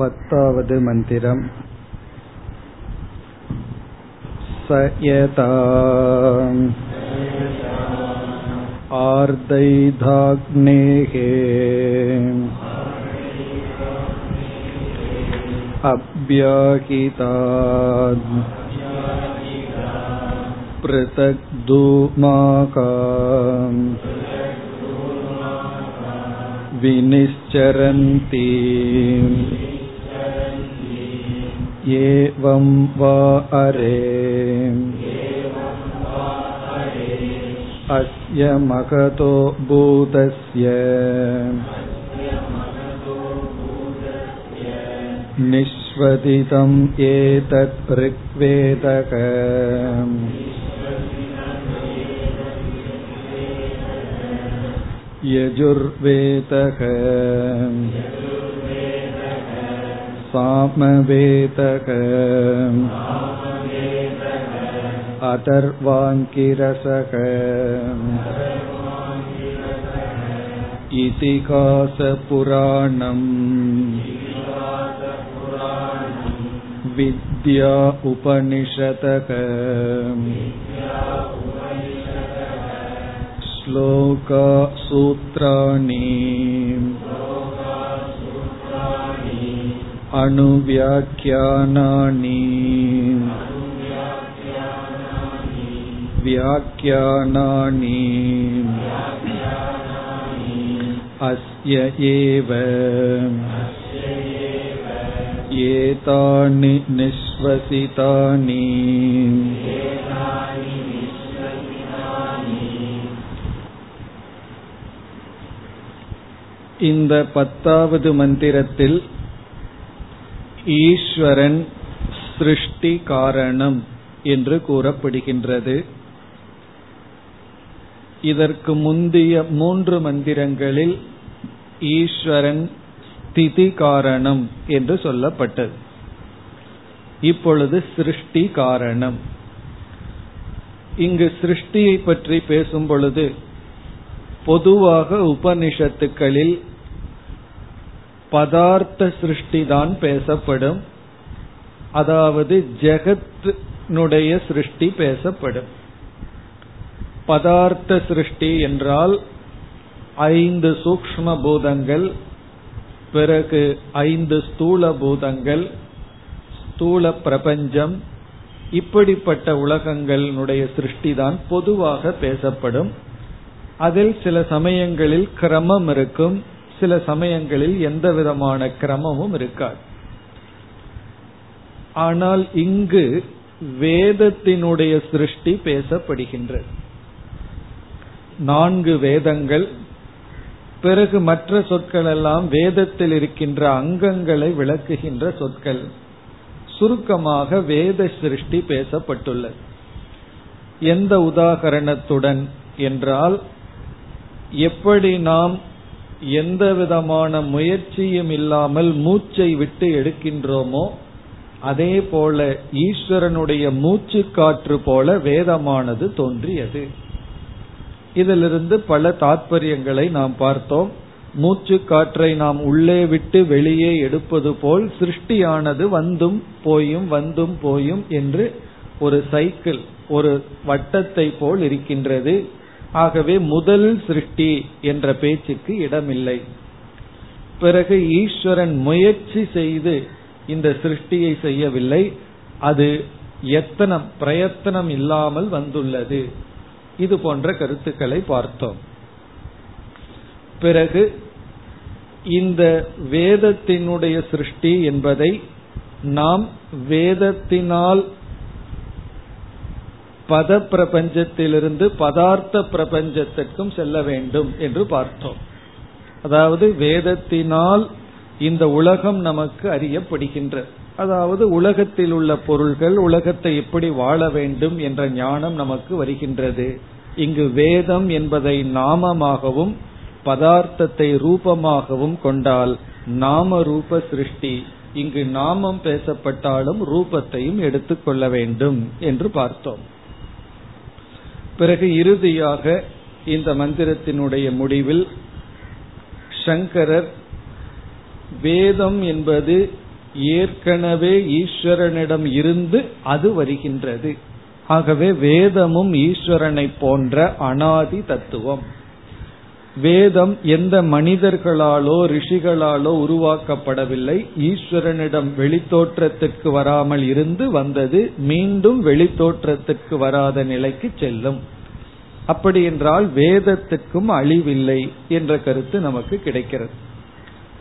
पत्तावद् मन्दिरम् स यथा आर्दैधाग्नेः अभ्याहितात् पृथक् धूमाका विनिश्चरन्ति एवं वा अरे अस्य महतो भूतस्य निष्वदितम् एतत् ऋग्वेदक यजुर्वेदः सामवेदः अथर्वाङ्किरसः इतिहासपुराणम् विद्या उपनिषदः श्लोका सूत्राणि अणुव्याख्यानानि व्याख्यानानि अस्य एव एतानि निःश्वसितानि இந்த பத்தாவது மந்திரத்தில் ஈஸ்வரன் சிருஷ்டி காரணம் என்று கூறப்படுகின்றது. இதற்கு முந்தைய மூன்று மந்திரங்களில் ஈஸ்வரன் ஸ்திதி காரணம் என்று சொல்லப்பட்டது. இப்பொழுது சிருஷ்டி காரணம். இங்கு சிருஷ்டியை பற்றி பேசும் பொழுது பொதுவாக உபனிஷத்துக்களில் பதார்த்த சிருஷ்டி தான் பேசப்படும். அதாவது ஜெகத்தினுடைய சிருஷ்டி பேசப்படும். பதார்த்த சிருஷ்டி என்றால் ஐந்து சூக்ம பூதங்கள் பிறகு ஐந்து ஸ்தூல பூதங்கள் ஸ்தூல பிரபஞ்சம் இப்படிப்பட்ட உலகங்களுடைய சிருஷ்டி தான் பொதுவாக பேசப்படும். அதில் சில சமயங்களில் கிரமம் இருக்கும். சில சமயங்களில் எந்த விதமான கிரமமும் இருக்காது. ஆனால் இங்கு வேதத்தினுடைய சிருஷ்டி பேசப்படுகின்றது. நான்கு வேதங்கள் பிறகு மற்ற சொற்கள் எல்லாம் வேதத்தில் இருக்கின்ற அங்கங்களை விளக்குகின்ற சொற்கள். சுருக்கமாக வேத சிருஷ்டி பேசப்பட்டுள்ளது. எந்த உதாகரணத்துடன் என்றால் எப்படி நாம் எந்த விதமான முயற்சியும் இல்லாமல் மூச்சை விட்டு எடுக்கின்றோமோ அதே போல ஈஸ்வரனுடைய மூச்சு காற்று போல வேதமானது தோன்றியது. இதிலிருந்து பல தாற்பயங்களை நாம் பார்த்தோம். மூச்சு காற்றை நாம் உள்ளே விட்டு வெளியே எடுப்பது போல் சிருஷ்டியானது வந்தும் போயும் வந்தும் போயும் என்று ஒரு சைக்கிள் ஒரு வட்டத்தை போல் இருக்கின்றது. ஆகவே முதல் சிருஷ்டி என்ற பேச்சுக்கு இடமில்லை. பிறகு ஈஸ்வரன் முயற்சி செய்து இந்த சிருஷ்டியை செய்யவில்லை. அது எத்தனம் பிரயத்தனம் இல்லாமல் வந்துள்ளது. இது போன்ற கருத்துக்களை பார்த்தோம். பிறகு இந்த வேதத்தினுடைய சிருஷ்டி என்பதை நாம் வேதத்தினால் பத பிரபஞ்சத்திலிருந்து பதார்த்த பிரபஞ்சத்திற்கும் செல்ல வேண்டும் என்று பார்த்தோம். அதாவது வேதத்தினால் இந்த உலகம் நமக்கு அறியப்படுகின்ற அதாவது உலகத்தில் உள்ள பொருள்கள் உலகத்தை எப்படி வாழ வேண்டும் என்ற ஞானம் நமக்கு வருகின்றது. இங்கு வேதம் என்பதை நாமமாகவும் பதார்த்தத்தை ரூபமாகவும் கொண்டால் நாம ரூப சிருஷ்டி இங்கு நாமம் பேசப்பட்டாலும் ரூபத்தையும் எடுத்துக்கொள்ள வேண்டும் என்று பார்த்தோம். பிறகு இறுதியாக இந்த மந்திரத்தினுடைய முடிவில் சங்கரர் வேதம் என்பது ஏற்கனவே ஈஸ்வரனிடம் இருந்து அது வருகின்றது. ஆகவே வேதமும் ஈஸ்வரனை போன்ற அனாதி தத்துவம். வேதம் எந்த மனிதர்களாலோ ரிஷிகளாலோ உருவாக்கப்படவில்லை. ஈஸ்வரனிடம் வெளித்தோற்றத்திற்கு வராமல் இருந்து வந்தது மீண்டும் வெளித்தோற்றத்திற்கு வராத நிலைக்கு செல்லும். அப்படி என்றால் வேதத்துக்கும் அழிவில்லை என்ற கருத்து நமக்கு கிடைக்கிறது.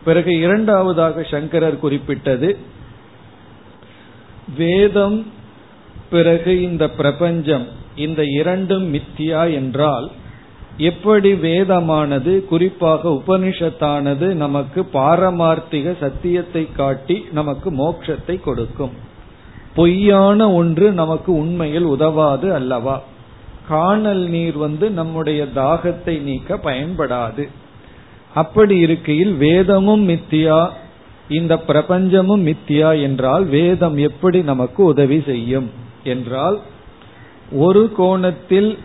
பிறகு இரண்டாவதாக சங்கரர் குறிப்பிட்டது வேதம் பிறகு இந்த பிரபஞ்சம் இந்த இரண்டும் மித்தியா என்றால் எப்படி வேதமானது குறிப்பாக உபனிஷத்தானது நமக்கு பாரமார்த்திக சத்தியத்தை காட்டி நமக்கு மோட்சத்தை கொடுக்கும். பொய்யான ஒன்று நமக்கு உண்மையில் உதவாது அல்லவா? காணல் நீர் வந்து நம்முடைய தாகத்தை நீக்க பயன்படாது. அப்படி இருக்கையில் வேதமும் மித்தியா இந்த பிரபஞ்சமும் மித்தியா என்றால் வேதம் எப்படி நமக்கு உதவி செய்யும்? என்றால் ஒரு கோணத்தில்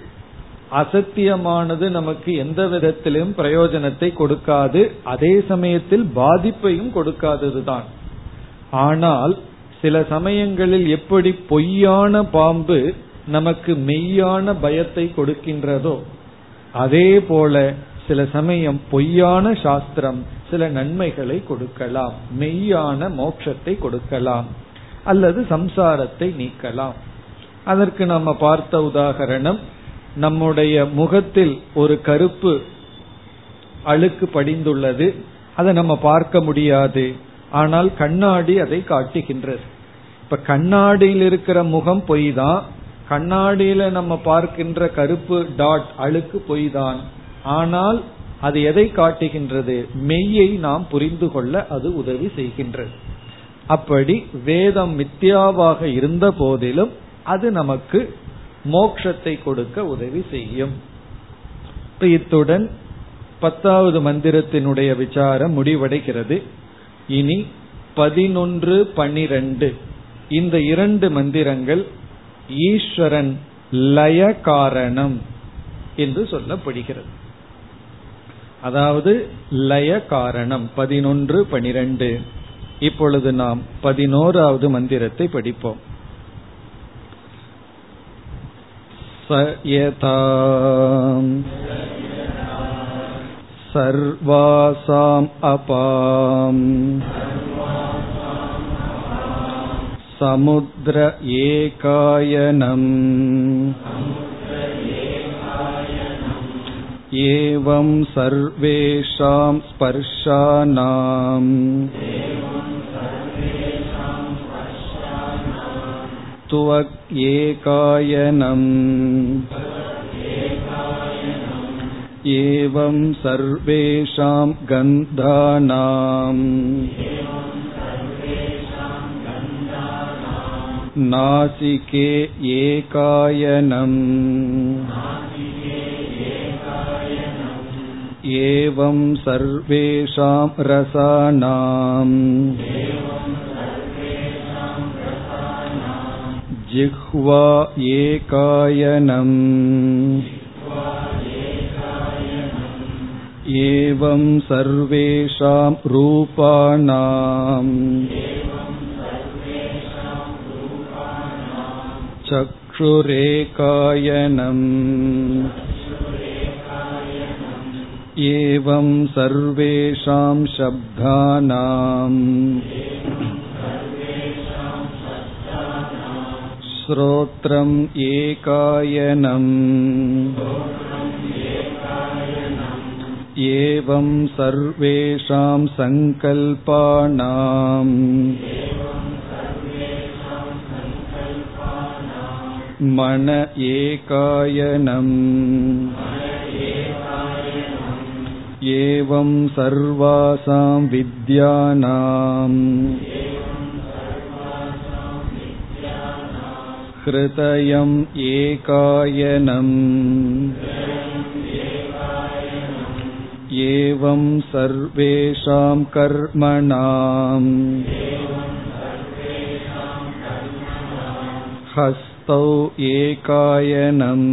அசத்தியமானது நமக்கு எந்த விதத்திலும் பிரயோஜனத்தை கொடுக்காது. அதே சமயத்தில் பாதிப்பையும் கொடுக்காததுதான். ஆனால் சில சமயங்களில் எப்படி பொய்யான பாம்பு நமக்கு மெய்யான பயத்தை கொடுக்கின்றதோ அதே போல சில சமயம் பொய்யான சாஸ்திரம் சில நன்மைகளை கொடுக்கலாம். மெய்யான மோட்சத்தை கொடுக்கலாம். அல்லது சம்சாரத்தை நீக்கலாம். அதற்கு நம்ம பார்த்த உதாகரணம் நம்முடைய முகத்தில் ஒரு கருப்பு அழுக்கு படிந்துள்ளது. அதை நம்ம பார்க்க முடியாது. ஆனால் கண்ணாடி அதை காட்டுகின்றது. இப்ப கண்ணாடியில் இருக்கிற முகம் பொய் தான் கண்ணாடியில நம்ம பார்க்கின்ற கருப்பு டாட் அழுக்கு பொய் தான் ஆனால் அது எதை காட்டுகின்றது? மெய்யை நாம் புரிந்து கொள்ள அது உதவி செய்கின்றது. அப்படி வேதம் மித்யாவாக இருந்த போதிலும் அது நமக்கு மோக்ஷத்தை கொடுக்க உதவி செய்யும். இத்துடன் பத்தாவது மந்திரத்தினுடைய விசாரம் முடிவடைகிறது. இனி பதினொன்று பனிரெண்டு இந்த இரண்டு மந்திரங்கள் ஈஸ்வரன் லய காரணம் என்று சொல்லப்படுகிறது. அதாவது லய காரணம் பதினொன்று பனிரெண்டு இப்பொழுது நாம் பதினோராவது மந்திரத்தை படிப்போம். स यथा सर्वासाम् अपाम् समुद्र एकायनम् एवं सर्वेषां स्पर्शानाम् त्वक् एवं सर्वेषां गन्धानाम् नासिके एकायनम् एवं सर्वेषां रसानाम् जिह्वा एकायनम्। एवं सर्वेषां रूपाणाम्। चक्षुरेकायनम्। एवं सर्वेषां शब्दानाम् श्रोत्रम् एकायनम् एवं सर्वेषां सङ्कल्पानाम् मन एकायनम् एवं सर्वासां विद्यानाम् हृदयम् एकायनम् एवं सर्वेषां कर्मणाम् हस्तौ एकायनम्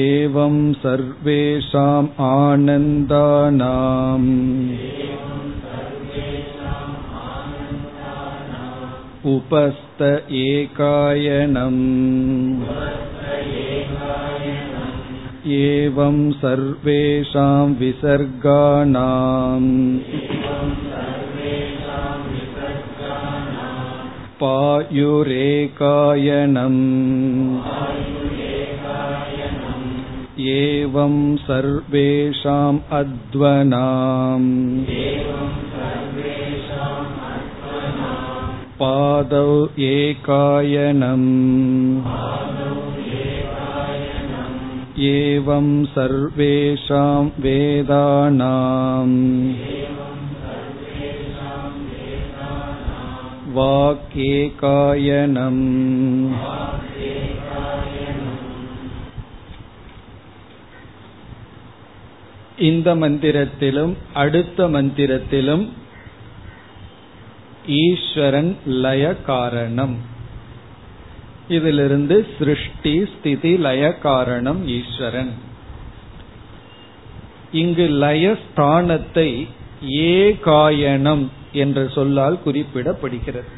एवं सर्वेषाम् आनन्दानाम् उपस्त एकायनम् एवं सर्वेषां विसर्गाणाम् पायुरेकायनम् एवं सर्वेषाम् अध्वनाम् पादौ एकायनम् एवं सर्वेषां वेदानाम् वाक्येकायनम् இந்த மந்திரத்திலும் அடுத்த மந்திரத்திலும் ஈஸ்வரன் லய காரணம் இதிலிருந்து சிருஷ்டி ஸ்திதி லய காரணம் ஈஸ்வரன். இங்கு லயஸ்தானத்தை ஏகாயனம் என்ற சொல்லால் குறிப்பிடப்படுகிறது.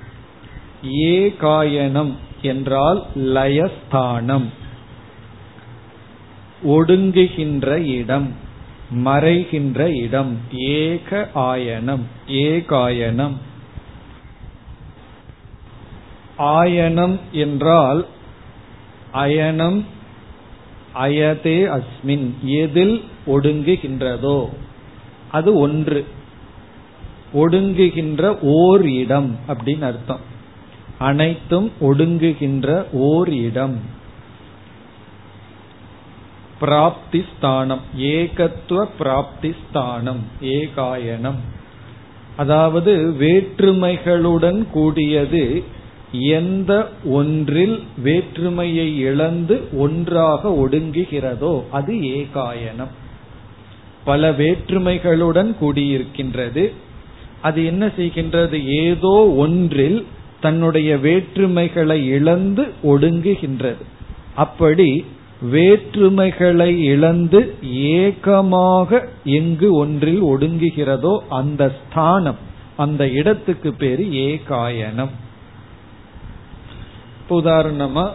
ஏகாயனம் என்றால் லயஸ்தானம். ஒடுங்குகின்ற இடம் மறைகின்ற இடம் ஏக ஆயனம் ஏகாயனம் ஆயனம் என்றால் அயனம் அயதே அஸ்மின் எதில் ஒடுங்குகின்றதோ. அது ஒன்று. ஒடுங்குகின்ற ஓர் இடம் அப்படின்னு அர்த்தம். அனைத்தும் ஒடுங்குகின்ற ஓர் இடம். பிராப்தி ஸ்தானம் ஏகத்துவ பிராப்தி ஸ்தானம் ஏகாயனம். அதாவது வேற்றுமைகளுடன் கூடியது எந்த ஒன்றில் வேற்றுமையை இழந்து ஒன்றாக ஒடுங்குகிறதோ அது ஏகாயனம். பல வேற்றுமைகளுடன் கூடியிருக்கின்றது. அது என்ன செய்கின்றது? ஏதோ ஒன்றில் தன்னுடைய வேற்றுமைகளை இழந்து ஒடுங்குகின்றது. அப்படி வேற்றுமைகளை இழந்து ஏகமாக எங்கு ஒன்றில் ஒடுங்குகிறதோ அந்த ஸ்தானம் அந்த இடத்துக்கு பேரு ஏகாயனம். உதாரணமா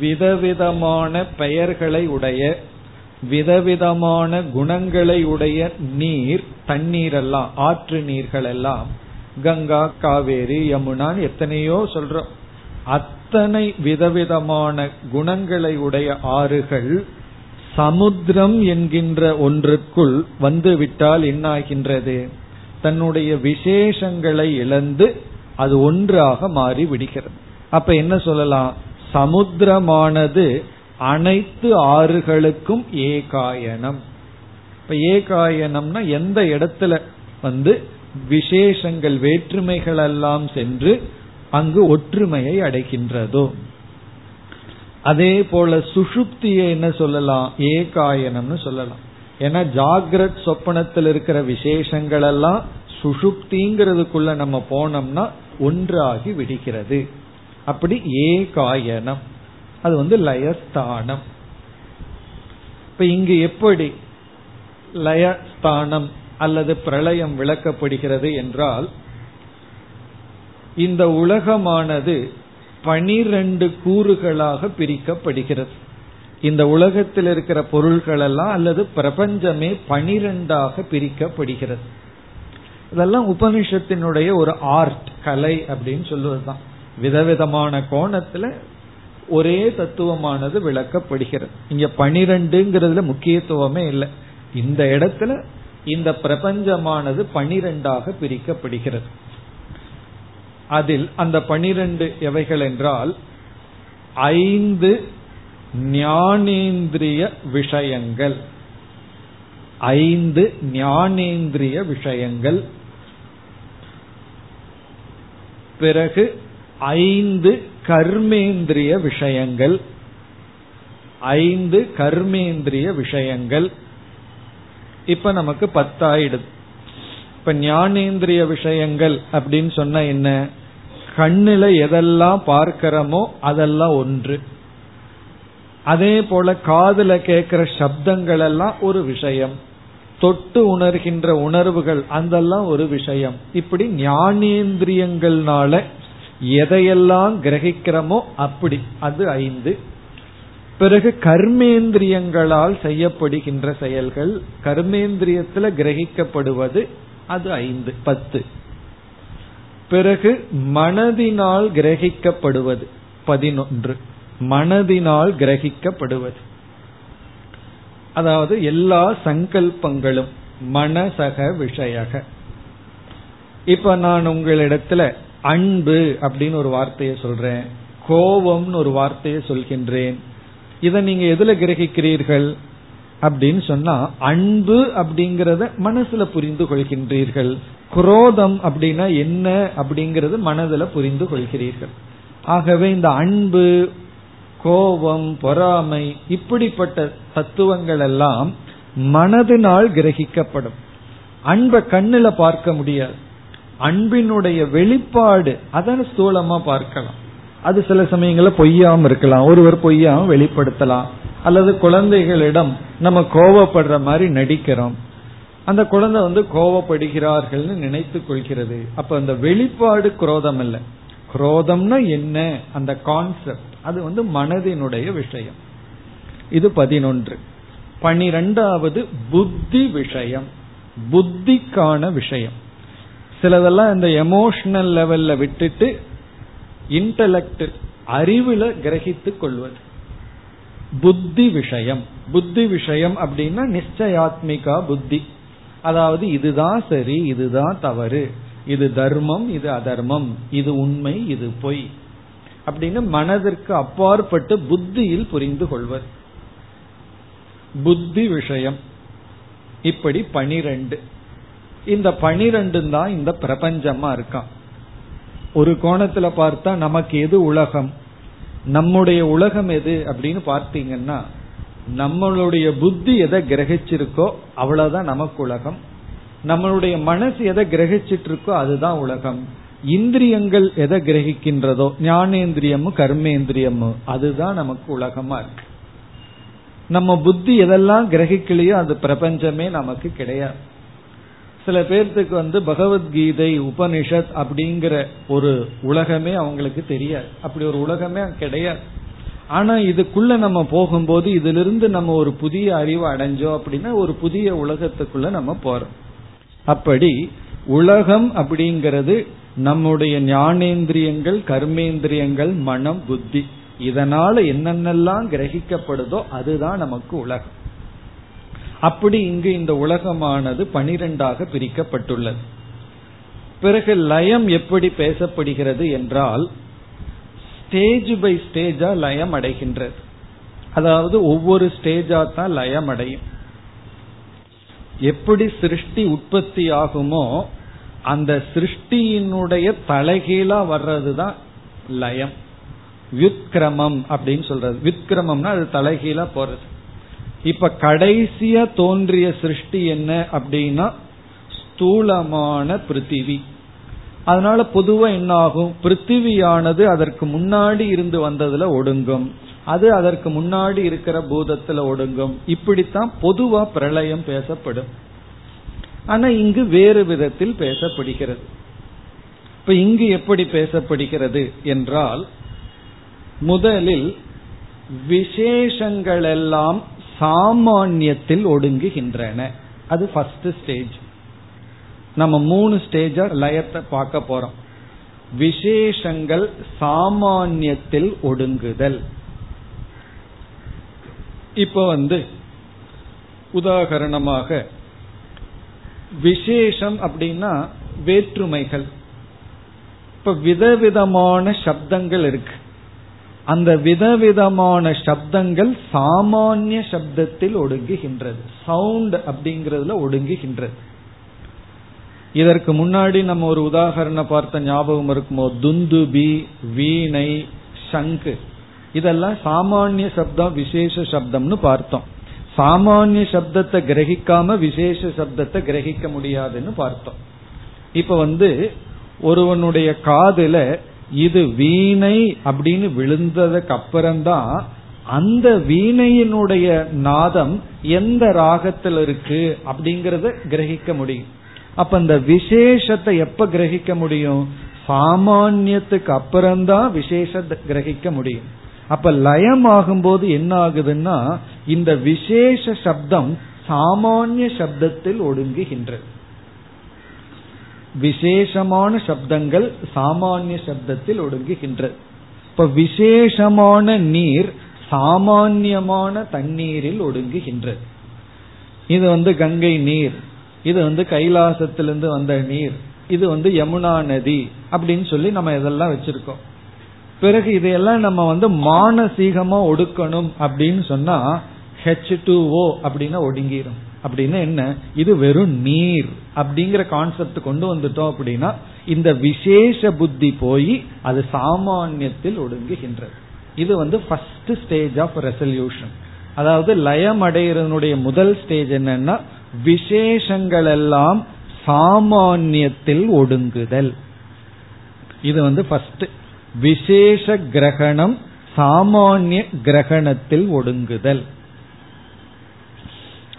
விதவிதமான பெயர்களை உடைய விதவிதமான குணங்களை உடைய நீர் தண்ணீர் எல்லாம் ஆற்று நீர்கள் எல்லாம் கங்கா காவேரி யமுனான் எத்தனையோ சொல்றோம். அத்தனை விதவிதமான குணங்களை உடைய ஆறுகள் சமுத்திரம் என்கின்ற ஒன்றுக்குள் வந்துவிட்டால் என்னாகின்றது? தன்னுடைய விசேஷங்களை இழந்து அது ஒன்றாக மாறி விடுகிறது அப்ப என்ன சொல்லலாம்? சமுத்திரமானது அனைத்து ஆறுகளுக்கும் ஏகாயனம். இப்ப ஏகாயனம்னா எந்த இடத்துல வந்து விசேஷங்கள் வேற்றுமைகள் எல்லாம் சென்று அங்கு ஒற்றுமையை அடைகின்றதோ. அதே போல சுஷுப்தியை என்ன சொல்லலாம்? ஏகாயனம்னு சொல்லலாம். ஏன்னா ஜாகிரத் சொப்பனத்தில் இருக்கிற விசேஷங்கள் எல்லாம் சுஷுப்திங்கிறதுக்குள்ள நம்ம போனோம்னா ஒன்றாகி விடுகிறது. அப்படி ஏகாயனம். அது வந்து லயஸ்தானம். இப்ப இங்கு எப்படி லயஸ்தானம் அல்லது பிரளயம் விளக்கப்படுகிறது என்றால் இந்த உலகமானது பனிரெண்டு கூறுகளாக பிரிக்கப்படுகிறது. இந்த உலகத்தில் இருக்கிற பொருள்கள் எல்லாம் அல்லது பிரபஞ்சமே பனிரெண்டாக பிரிக்கப்படுகிறது. இதெல்லாம் உபனிஷத்தினுடைய ஒரு ஆர்ட் கலை அப்படின்னு சொல்லுவதுதான் விதவிதமான கோணத்துல ஒரே தத்துவமானது விளக்கப்படுகிறது. இங்க பனிரெண்டுங்கிறதுல முக்கியத்துவமே இல்லை. இந்த இடத்துல இந்த பிரபஞ்சமானது பனிரெண்டாக பிரிக்கப்படுகிறது. அதில் அந்த பனிரெண்டு எவைகள் என்றால் ஐந்து ஞானேந்திரிய விஷயங்கள். ஐந்து ஞானேந்திரிய விஷயங்கள். பிறகு ஐந்து கர்மேந்திரிய விஷயங்கள். ஐந்து கர்மேந்திரிய விஷயங்கள். இப்ப நமக்கு பத்தாயிடுது. இப்ப ஞானேந்திரிய விஷயங்கள் அப்படின்னு சொன்னா என்ன? கண்ணுல எதெல்லாம் பார்க்கிறோமோ அதெல்லாம் ஒன்று. அதே போல காதுல கேட்கிற சப்தங்கள் எல்லாம் ஒரு விஷயம். தொட்டு உணர்கின்ற உணர்வுகள் அதெல்லாம் ஒரு விஷயம். இப்படி ஞானேந்திரியங்கள்னால எதையெல்லாம் கிரகிக்கிறோமோ அப்படி அது ஐந்து. பிறகு கர்மேந்திரியங்களால் செய்யப்படுகின்ற செயல்கள் கர்மேந்திரியத்துல கிரகிக்கப்படுவது அது ஐந்து பத்து. பிறகு மனதினால் கிரகிக்கப்படுவது பதினொன்று. மனதினால் கிரகிக்கப்படுவது. அதாவது எல்லா சங்கல்பங்களும் மனசக விஷயக. இப்ப நான் உங்களிடத்துல அன்பு அப்படின்னு ஒரு வார்த்தையை சொல்றேன். கோபம்னு ஒரு வார்த்தையை சொல்கின்றேன். இதை நீங்க எதுல கிரகிக்கிறீர்கள்? அப்படின்னு சொன்னா அன்பு அப்படிங்கறத மனசுல புரிந்து கொள்கின்றீர்கள். குரோதம் அப்படின்னா என்ன அப்படிங்கறது மனதுல புரிந்து கொள்கிறீர்கள். ஆகவே இந்த அன்பு கோபம் பொறாமை இப்படிப்பட்ட தத்துவங்கள் எல்லாம் மனதினால் கிரகிக்கப்படும். அன்பை கண்ணுல பார்க்க முடியாது. அன்பினுடைய வெளிப்பாடு. அதை ஸ்தூலமா பார்க்கலாம். அது சில சமயங்களில் பொய்யாம இருக்கலாம். ஒருவர் பொய்யாம வெளிப்படுத்தலாம். அல்லது குழந்தைகளிடம் நம்ம கோவப்படுற மாதிரி நடிக்கிறோம். அந்த குழந்தை வந்து கோவப்படுகிறார்கள்னு நினைத்து கொள்கிறது. அப்ப அந்த வெளிப்பாடு குரோதம் அல்ல குரோதம்னா என்ன? அந்த கான்செப்ட் அது வந்து மனதினுடைய விஷயம். இது பதினொன்று. பனிரெண்டாவது புத்தி விஷயம். புத்திக்கான விஷயம். சிலதெல்லாம் இந்த எமோஷனல் லெவல்ல விட்டுட்டு இன்டலக்ட் அறிவுல கிரகித்து கொள்வது. புத்தி விஷயம். புத்தி விஷயம் அப்படின்னா நிச்சயாத்மிகா புத்தி. அதாவது இதுதான் சரி இதுதான் தவறு. இது தர்மம் இது அதர்மம். இது உண்மை இது பொய். அப்படின்னு மனதிற்கு அப்பாற்பட்டு புத்தியில் புரிந்து கொள்வர் புத்தி விஷயம். இப்படி பனிரெண்டு. இந்த பனிரெண்டு தான் இந்த பிரபஞ்சமா இருக்கான். ஒரு கோணத்துல பார்த்தா நமக்கு எது உலகம்? நம்முடைய உலகம் எது அப்படின்னு பார்த்தீங்கன்னா நம்மளுடைய புத்தி எதை கிரகிச்சிருக்கோ அவ்வளவுதான் நமக்கு உலகம். நம்மளுடைய மனசு எதை கிரகிச்சிட்டு இருக்கோ அதுதான் உலகம். இந்திரியங்கள் எதை கிரகிக்கின்றதோ ஞானேந்திரியமும் கர்மேந்திரியமும் அதுதான் நமக்கு உலகமா இருக்கு. நம்ம புத்தி எதெல்லாம் கிரகிக்கலையோ அது பிரபஞ்சமே நமக்கு கிடையாது. சில பேர்த்துக்கு வந்து பகவத்கீதை உபனிஷத் அப்படிங்கிற ஒரு உலகமே அவங்களுக்கு தெரியாது. அப்படி ஒரு உலகமே கிடையாது. ஆனா இதுக்குள்ள நம்ம போகும்போது இதிலிருந்து நம்ம ஒரு புதிய அறிவு அடைஞ்சோம் அப்படின்னா ஒரு புதிய உலகத்துக்குள்ள நம்ம போறோம். அப்படி உலகம் அப்படிங்கிறது நம்முடைய ஞானேந்திரியங்கள் கர்மேந்திரியங்கள் மனம் புத்தி. இதனால என்னென்னலாம் கிரகிக்கப்படுதோ அதுதான் நமக்கு உலகம். அப்படி இங்கு இந்த உலகமானது பனிரெண்டாக பிரிக்கப்பட்டுள்ளது. பிறகு லயம் எப்படி பேசப்படுகிறது என்றால் ஸ்டேஜ் பை ஸ்டேஜா லயம் அடைகின்றது. அதாவது ஒவ்வொரு ஸ்டேஜா தான் லயம் அடையும். எப்படி சிருஷ்டி உற்பத்தி ஆகுமோ அந்த சிருஷ்டியினுடைய தலைகீழா வர்றதுதான் லயம். வித்கிரமம் அப்படின்னு சொல்றது. வித்கிரமம்னா அது தலைகீழா போறது. இப்ப கடைசியா தோன்றிய சிருஷ்டி என்ன அப்படின்னா ஸ்தூலமான பிருத்திவி. அதனால பொதுவா என்ன ஆகும் பிருத்திவியானது அதற்கு முன்னாடி இருந்து வந்ததுல ஒடுங்கும். அது அதற்கு முன்னாடி இருக்கிற பூதத்துல ஒடுங்கும். இப்படித்தான் பொதுவா பிரளயம் பேசப்படும். ஆனா இங்கு வேறு விதத்தில் பேசப்படுகிறது. இப்ப இங்கு எப்படி பேசப்படுகிறது என்றால் முதலில் விசேஷங்கள் எல்லாம் சாமானியத்தில் ஒடுங்குகின்றன. அது ஃபர்ஸ்ட் ஸ்டேஜ் நம்ம மூணு ஸ்டேஜா லயத்தை பார்க்க போறோம். விசேஷங்கள் சாமானியத்தில் ஒடுங்குதல். இப்ப வந்து உதாகரணமாக விசேஷம் அப்படின்னா வேற்றுமைகள். இப்ப விதவிதமான சப்தங்கள் இருக்கு. அந்த விதவிதமான சப்தங்கள் சாமானிய சப்தத்தில் ஒடுங்குகின்றது. சவுண்ட் அப்படிங்கறதுல ஒடுங்குகின்றது. இதற்கு முன்னாடி நம்ம ஒரு உதாகரணம் பார்த்த ஞாபகம் இருக்குமோ? துந்துபி வீணை சங்கு. இதெல்லாம் சாமானிய சப்தம் விசேஷ சப்தம்னு பார்த்தோம். சாமானிய சப்தத்தை கிரகிக்காம விசேஷ சப்தத்தை கிரகிக்க முடியாதுன்னு பார்த்தோம். இப்ப வந்து ஒருவனுடைய காதுல இது வீணை அப்படின்னு விழுந்ததுக்கு அப்புறம்தான் அந்த வீணையினுடைய நாதம் எந்த ராகத்தில் இருக்கு அப்படிங்கறத கிரகிக்க முடியும். அப்ப அந்த விசேஷத்தை எப்ப கிரகிக்க முடியும்? சாமானியத்துக்கு அப்புறம்தான் விசேஷத்தை கிரகிக்க முடியும். அப்ப லயம் ஆகும்போது என்ன ஆகுதுன்னா இந்த விசேஷ சப்தம் சாமானிய சப்தத்தில் ஒடுங்குகின்றது. விசேஷமான சப்தங்கள் சாமானிய சப்தத்தில் ஒடுங்குகின்றது இப்ப விசேஷமான நீர் சாமான்யமான தண்ணீரில் ஒடுங்குகின்றது இது வந்து கங்கை நீர் இது வந்து கைலாசத்திலிருந்து வந்த நீர் இது வந்து யமுனா நதி அப்படின்னு சொல்லி நம்ம இதெல்லாம் வச்சிருக்கோம். பிறகு இதையெல்லாம் நம்ம வந்து மானசீகமா ஒடுக்கணும் அப்படின்னு சொன்னா ஹெச் டூ ஓ அப்படின்னா ஒடுங்கிடும் அப்படின்னா என்ன? இது வெறும் நீர். அப்படிங்கிற கான்செப்ட் கொண்டு வந்துட்டோம் அப்படின்னா இந்த விசேஷ புத்தி போய் அது சாமானியத்தில் ஒடுங்குகின்றது. இது வந்து ஃபர்ஸ்ட் ஸ்டேஜ் ஆஃப் ரெசல்யூஷன் அதாவது லயம் அடைகிறதனுடைய முதல் ஸ்டேஜ் என்னன்னா விசேஷங்கள் எல்லாம் சாமானியத்தில் ஒடுங்குதல். இது வந்து ஃபர்ஸ்ட் விசேஷ கிரகணம் சாமானிய கிரகணத்தில் ஒடுங்குதல்.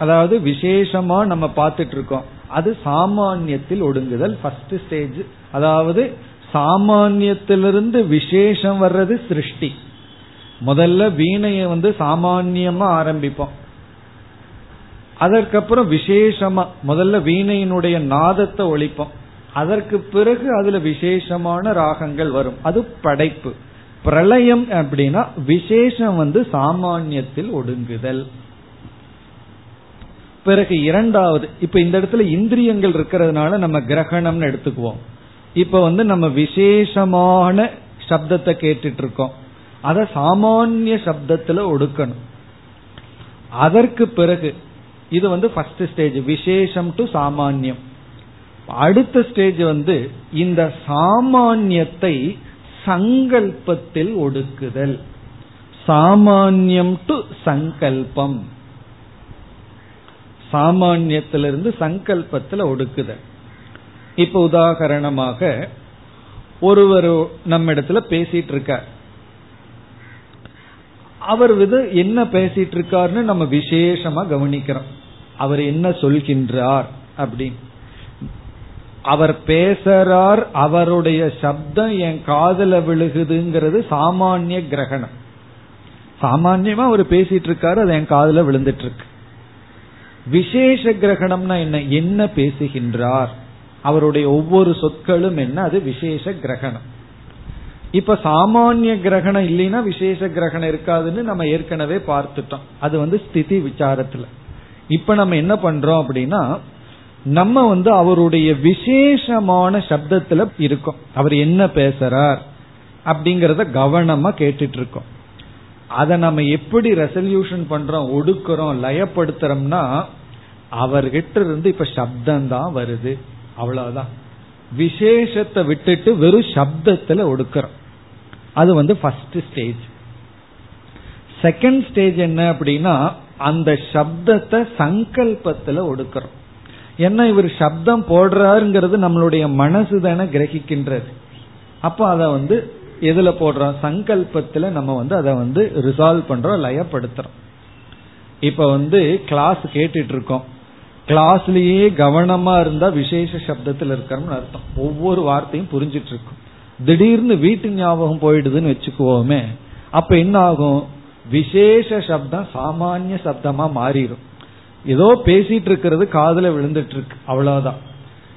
அதாவது விசேஷமா நம்ம பார்த்துட்டு இருக்கோம் அது சாமானியத்தில் ஒடுங்குதல் ஃபர்ஸ்ட் ஸ்டேஜ் அதாவது சாமானியத்திலிருந்து விசேஷம் வர்றது சிருஷ்டி. முதல்ல வீணையை வந்து சாமானியமா ஆரம்பிப்போம். அதற்கப்புறம் விசேஷமா முதல்ல வீணையினுடைய நாதத்தை ஒழிப்போம். அதற்கு பிறகு அதுல விசேஷமான ராகங்கள் வரும். அது படைப்பு. பிரளயம் அப்படின்னா விசேஷம் வந்து சாமானியத்தில் ஒடுங்குதல். பிறகு இரண்டாவது இப்ப இந்த இடத்துல இந்திரியங்கள் இருக்கிறதுனால நம்ம கிரகணம்னு எடுத்துக்குவோம். இப்ப வந்து நம்ம விசேஷமான சப்தத்தை கேட்டுட்டு இருக்கோம் அத சாமானிய சப்தத்துல ஒடுக்கணும். அதற்கு பிறகு இது வந்து ஃபர்ஸ்ட் ஸ்டேஜ் விசேஷம் டு சாமானியம். அடுத்த ஸ்டேஜ் வந்து இந்த சாமானியத்தை சங்கல்பத்தில் ஒடுக்குதல். சாமானியம் டு சங்கல்பம். சாமானியத்திலிருந்து சங்கல்பத்தில் ஒடுக்குதல் இப்ப உதாகரணமாக ஒருவர் நம்ம இடத்துல பேசிட்டு இருக்கார் அவர் வித என்ன பேசிட்டு இருக்காருன்னு நம்ம விசேஷமா கவனிக்கிறோம். அவர் என்ன சொல்கின்றார் அப்படின்னு. அவர் பேசுறார் அவருடைய சப்தம் என் காதல விழுகுதுங்கிறது சாமானிய கிரகணம். சாமான்யமா அவர் பேசிட்டு இருக்காரு அது என் காதல விழுந்துட்டு இருக்கு விசேஷ கிரகணம்னா என்ன? என்ன பேசுகின்றார்? அவருடைய ஒவ்வொரு சொற்களும் என்ன? அது விசேஷ கிரகணம். இப்ப சாமானிய கிரகணம் இல்லைன்னா விசேஷ கிரகணம் இருக்காதுன்னு நம்ம ஏற்கனவே பார்த்துட்டோம். அது வந்து ஸ்திதி விசாரத்துல. இப்ப நம்ம என்ன பண்றோம் அப்படின்னா நம்ம வந்து அவருடைய விசேஷமான சப்தத்துல இருக்கோம். அவர் என்ன பேசுறார் அப்படிங்கறத கவனமா கேட்டுட்டு இருக்கோம். அதை நம்ம எப்படி ரெசல்யூஷன் பண்றோம் ஒடுக்கிறோம் லயப்படுத்துறோம்னா அவர்கிட்ட இருந்து இப்ப சப்தம் தான் வருது. அவ்வளவுதான். விசேஷத்தை விட்டுட்டு வெறும் சப்தத்துல ஒடுக்கிறோம். அது வந்து ஃபர்ஸ்ட் ஸ்டேஜ் செகண்ட் ஸ்டேஜ் என்ன அப்படின்னா அந்த சப்தத்தை சங்கல்பத்துல ஒடுக்கிறோம். ஏன்னா இவர் சப்தம் போடுறாருங்கிறது நம்மளுடைய மனசு தானே கிரகிக்கின்றது. அப்போ அதை வந்து எதுல போடுறோம்? சங்கல்பத்துல நம்ம வந்து அதை வந்து ரிசால்வ் பண்றோம் லயப்படுத்துறோம். இப்ப வந்து கிளாஸ் கேட்டுட்டு இருக்கோம் கிளாஸ்லயே கவனமா இருந்தா விசேஷ சப்தத்தில் இருக்கிறோம்னு அர்த்தம். ஒவ்வொரு வார்த்தையும் புரிஞ்சிட்டு இருக்கும் திடீர்னு வீட்டு ஞாபகம் போயிடுதுன்னு வச்சுக்குவோமே அப்ப என்ன ஆகும் விசேஷ சப்தம் சாமானிய சப்தமா மாறிடும். ஏதோ பேசிட்டு இருக்கிறது காதல விழுந்துட்டு இருக்கு அவ்வளவுதான்.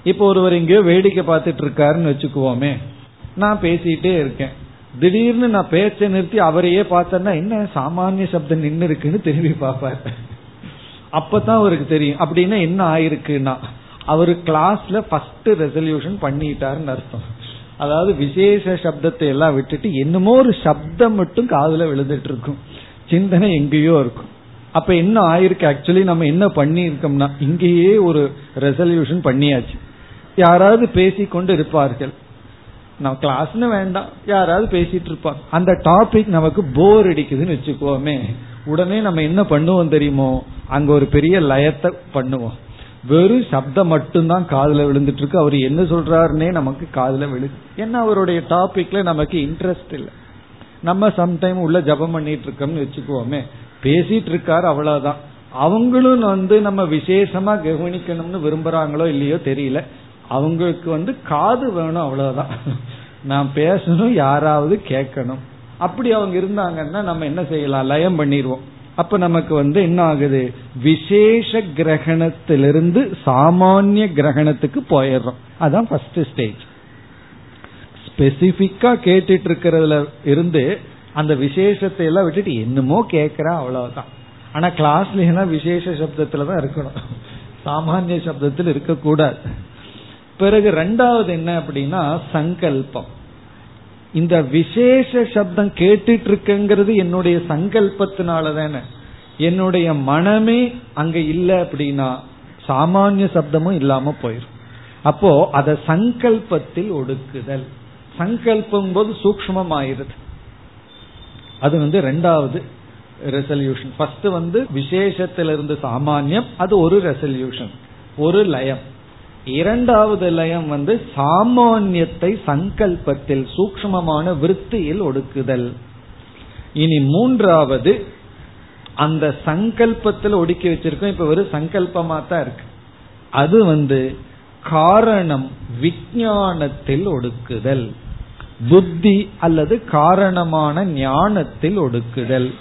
இப்போ ஒருவர் எங்கேயோ வேடிக்கை பார்த்துட்டு இருக்காருன்னு வச்சுக்குவோமே நான் பேசிட்டே இருக்கேன். திடீர்னு நான் பேச்ச நிறுத்தி அவரையே பார்த்தேன்னா என்ன சாமானிய சப்தம் நின்று இருக்குன்னு திரும்பி பார்ப்பார். அப்பதான் அவருக்கு தெரியும். அப்படின்னா என்ன ஆயிருக்குன்னா அவரு கிளாஸ்ல ஃபர்ஸ்ட் ரெசல்யூஷன் பண்ணிட்டாருன்னு அர்த்தம். அதாவது விசேஷ சப்தத்தை எல்லாம் விட்டுட்டு என்னமோ ஒரு சப்தம் மட்டும் காதுல விழுந்துட்டு இருக்கும் சிந்தனை எங்கேயோ இருக்கும். அப்ப என்ன ஆயிருக்கு? ஆக்சுவலி நம்ம என்ன பண்ணியிருக்கோம்னா இங்கேயே ஒரு ரெசல்யூஷன் பண்ணியாச்சு. யாராவது பேசிக்கொண்டு இருப்பார்கள். நான் கிளாஸ்னு வேண்டாம். யாராவது பேசிட்டு இருப்பாங்க. அந்த டாபிக் நமக்கு போர் அடிக்குதுன்னு வச்சுக்கோமே. உடனே நம்ம என்ன பண்ணுவோம் தெரியுமோ? அங்க ஒரு பெரிய லயத்தை பண்ணுவோம். வெறும் சப்தம் மட்டும்தான் காதுல விழுந்துட்டு இருக்கு அவர் என்ன சொல்றாருன்னே நமக்கு காதுல விழுது. ஏன்னா அவருடைய டாபிக்ல நமக்கு இன்ட்ரெஸ்ட் இல்லை. நம்ம சம்டைம் உள்ள ஜபம் பண்ணிட்டு இருக்கோம்னு வச்சுக்குவோமே பேசிட்டு இருக்காரு அவ்வளவுதான். அவங்களும் வந்து நம்ம விசேஷமா கவனிக்கணும்னு விரும்புறாங்களோ இல்லையோ தெரியல. அவங்களுக்கு வந்து காது வேணும் அவ்வளவுதான். நான் பேசணும் யாராவது கேட்கணும். அப்படி அவங்க இருந்தாங்கன்னா நம்ம என்ன செய்யலாம்? லயம் பண்ணிடுவோம். அப்ப நமக்கு வந்து என்ன ஆகுது? விசேஷ கிரகணத்திலிருந்து சாமானிய கிரகணத்துக்கு போயிடுறோம். அதான் ஃபர்ஸ்ட் ஸ்டேஜ் ஸ்பெசிபிக்கா கேட்டுட்டு இருக்கிறதுல இருந்து அந்த விசேஷத்தை எல்லாம் விட்டுட்டு என்னமோ கேட்கிறா அவ்வளவுதான். ஆனா கிளாஸ்ல விசேஷ சப்தத்துல தான் இருக்கணும். சாமானிய சப்தத்தில் இருக்கக்கூடாது. பிறகு ரெண்டாவது என்ன அப்படின்னா சங்கல்பம். இந்த விசேஷ சப்தம் கேட்டுட்டு இருக்குங்கிறது என்னுடைய சங்கல்பத்தினால தானே என்னுடைய மனமே அங்க இல்லை அப்படின்னா சாமானிய சப்தமும் இல்லாம போயிடும் அப்போ அத சங்கல்பத்தில் ஒடுக்குதல். சங்கல்பம் போது சூக்மம் ஆயிருது அது வந்து ரெண்டாவது ரெசல்யூஷன் ஃபர்ஸ்ட் வந்து விசேஷத்திலிருந்து சாமானியம் அது ஒரு ரெசல்யூஷன் ஒரு லயம். இரண்டாவது லயம் வந்து சாமானியத்தை சங்கல்பத்தில் சூக்மமான விற்த்தியில் ஒடுக்குதல். இனி மூன்றாவது அந்த சங்கல்பத்தில் ஒடுக்கி வச்சிருக்கோம். இப்ப ஒரு சங்கல்பமா தான் இருக்கு. அது வந்து காரணம் விஞ்ஞானத்தில் ஒடுக்குதல். புத்தி அல்லது காரணமான ஞானத்தில் ஒடுக்குதல்.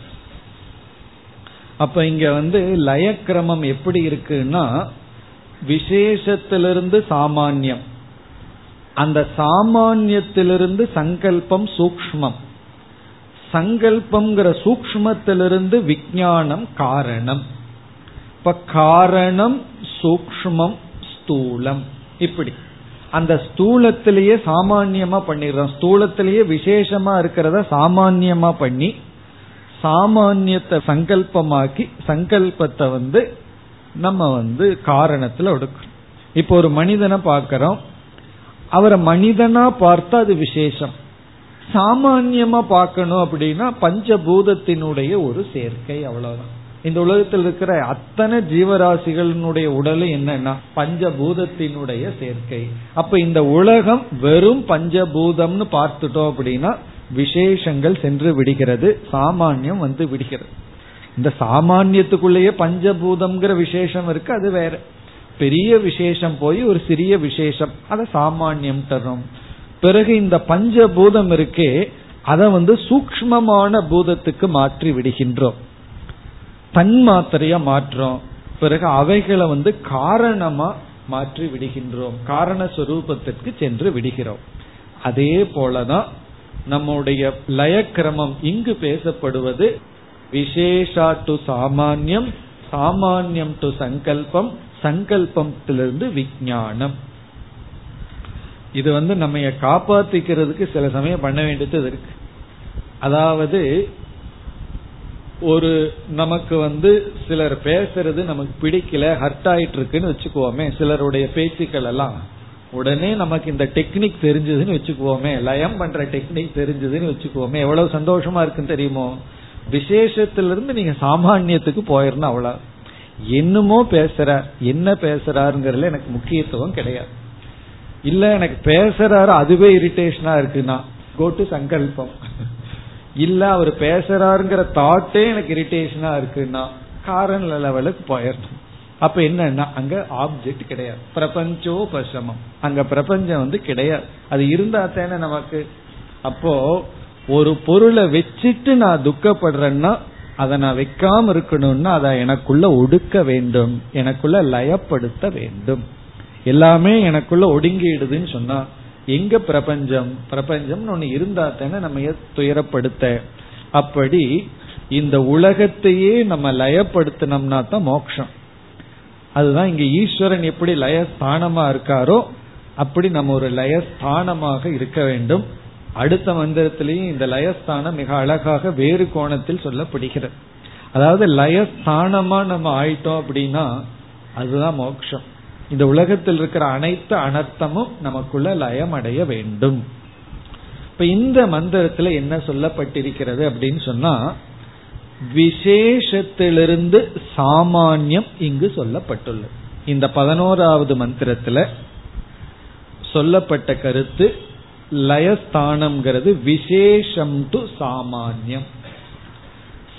அப்ப இங்க வந்து லயக்கிரமம் எப்படி இருக்குன்னா விசேஷத்திலிருந்து சாமானியம். அந்த சாமானியத்திலிருந்து சங்கல்பம் சூக்மம் சங்கல்பம்ங்கிற சூக்மத்திலிருந்து விஞ்ஞானம் காரணம். இப்ப காரணம் சூக்மம் ஸ்தூலம். இப்படி. அந்த ஸ்தூலத்திலேயே சாமான்யமா பண்ணிடுறோம். ஸ்தூலத்திலேயே விசேஷமா இருக்கிறத சாமான்யமா பண்ணி சாமான்யத்தை சங்கல்பமாக்கி சங்கல்பத்தை வந்து நம்ம வந்து காரணத்துல ஒடுக்கிறோம் இப்போ ஒரு மனிதனை பார்க்கிறோம். அவரை மனிதனா பார்த்தா அது விசேஷம். சாமான்யமா பார்க்கணும் அப்படின்னா பஞ்சபூதத்தினுடைய ஒரு சேர்க்கை அவ்வளவுதான். இந்த உலகத்தில் இருக்கிற அத்தனை ஜீவராசிகளினுடைய உடல் என்னன்னா பஞ்சபூதத்தினுடைய சேர்க்கை. அப்ப இந்த உலகம் வெறும் பஞ்சபூதம்னு பார்த்துட்டோம் அப்படின்னா விசேஷங்கள் சென்று விடுகிறது சாமானியம் வந்து விடுகிறது. இந்த சாமானியத்துக்குள்ளேயே பஞ்சபூதம்ங்கிற விசேஷம் இருக்கு அது வேற. பெரிய விசேஷம் போய் ஒரு சிறிய விசேஷம் அதை சாமானியம் தரும். பிறகு இந்த பஞ்சபூதம் இருக்கே அதை வந்து சூக்மமான பூதத்துக்கு மாற்றி விடுகின்றோம். தன் மாத்திரையா மாற்றோம். பிறகு அவைகளை வந்து காரணமா மாற்றி விடுகின்றோம். காரண சொரூபத்திற்கு சென்று விடுகிறோம். அதே போலதான் நம்முடைய லயக்கிரமம் இங்கு பேசப்படுவது விசேஷா டு சாமான்யம் சாமான்யம் டு சங்கல்பம் சங்கல்பத்திலிருந்து விஜயானம் இது வந்து நம்ம காப்பாத்திக்கிறதுக்கு சில சமயம் பண்ண வேண்டியது இருக்கு. அதாவது ஒரு நமக்கு வந்து சிலர் பேசுறது நமக்கு பிடிக்கல ஹர்ட் ஆயிட்டு இருக்குன்னு வச்சுக்குவோமே சிலருடைய பேச்சுக்கள் எல்லாம். உடனே நமக்கு இந்த டெக்னிக் தெரிஞ்சதுன்னு வச்சுக்குவோமே லயம் பண்ற டெக்னிக் தெரிஞ்சதுன்னு வச்சுக்குவோமே எவ்வளவு சந்தோஷமா இருக்குன்னு தெரியுமோ? விசேஷத்திலிருந்து நீங்க சாமானியத்துக்கு போயிடணும் அவ்வளவு என்னமோ பேசுறார் என்ன பேசுறாருங்கிறதுல எனக்கு முக்கியத்துவம் கிடையாது. இல்ல எனக்கு பேசுறாரு அதுவே இரிட்டேஷனா இருக்குன்னா கோட்டு சங்கல்பம். இல்ல அவர் பேசுறாருங்கிற தாட்டே எனக்கு இரிட்டேஷனா இருக்குன்னா காரண லெவலுக்கு போயிடணும். அப்ப என்னன்னா அங்க ஆப்ஜெக்ட் கிடையாது. பிரபஞ்சோ பசமம். அங்க பிரபஞ்சம் வந்து கிடையாது. அது இருந்தா தானே நமக்கு. அப்போ ஒரு பொருளை வச்சுட்டு நான் துக்கப்படுறேன்னா அதை நான் வைக்காம இருக்கணும்னா அதை எனக்குள்ள ஒடுக்க வேண்டும். எனக்குள்ள லயப்படுத்த வேண்டும். எல்லாமே எனக்குள்ள ஒடுங்கிடுதுன்னு சொன்னா எங்க பிரபஞ்சம்? பிரபஞ்சம் ஒண்ணு இருந்தா தானே நம்ம துயரப்படுத்த? அப்படி இந்த உலகத்தையே நம்ம லயப்படுத்தினோம்னா தான் மோட்சம். அதுதான் இங்க ஈஸ்வரன் எப்படி லயஸ்தானமா இருக்காரோ அப்படி நம்ம ஒரு லயஸ்தானமாக இருக்க வேண்டும். அடுத்த மந்திரத்திலையும் இந்த லயஸ்தானம் மிக அழகாக வேறு கோணத்தில் சொல்லப்படுகிறது. அதாவது லயஸ்தானமா நம்ம ஆயிட்டோம் அப்படின்னா அதுதான் மோட்சம் இந்த உலகத்தில் இருக்கிற அனைத்து அனர்த்தமும் நமக்குள்ள லயம் அடைய வேண்டும். இப்ப இந்த மந்திரத்துல என்ன சொல்லப்பட்டிருக்கிறது அப்படின்னு சொன்னா விசேஷத்திலிருந்து சாமானியம் இங்கு சொல்லப்பட்டுள்ளது. இந்த பதினோராவது மந்திரத்துல சொல்லப்பட்ட கருத்து லயஸ்தானம்ங்கிறது விசேஷம் டு சாமானியம்.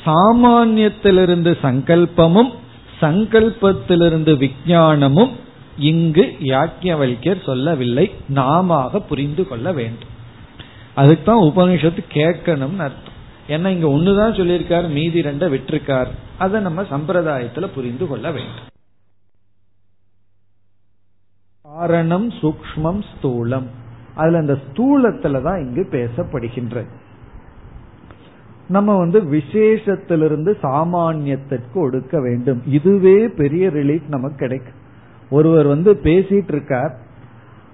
சாமானியத்திலிருந்து சங்கல்பமும் சங்கல்பத்திலிருந்து விஞ்ஞானமும் இங்கு யாக்கியவல்யர் சொல்லவில்லை. நாம புரிந்து கொள்ள வேண்டும். அதுக்கு தான் உபனிஷத்து கேட்கணும்னு அர்த்தம். ஏன்னா இங்க ஒண்ணுதான் சொல்லியிருக்காரு மீதி ரெண்ட விட்டுருக்கார். அதை நம்ம சம்பிரதாயத்துல புரிந்து கொள்ள வேண்டும். காரணம் சூக்மம் ஸ்தூலம். அதுல அந்த ஸ்தூலத்துல தான் இங்கு பேசப்படுகின்றது நம்ம வந்து விசேஷத்திலிருந்து சாமானியத்திற்கு ஒடுக்க வேண்டும். இதுவே பெரிய ரிலீஃப் நமக்கு கிடைக்கும் ஒருவர் வந்து பேசிட்டு இருக்கார்.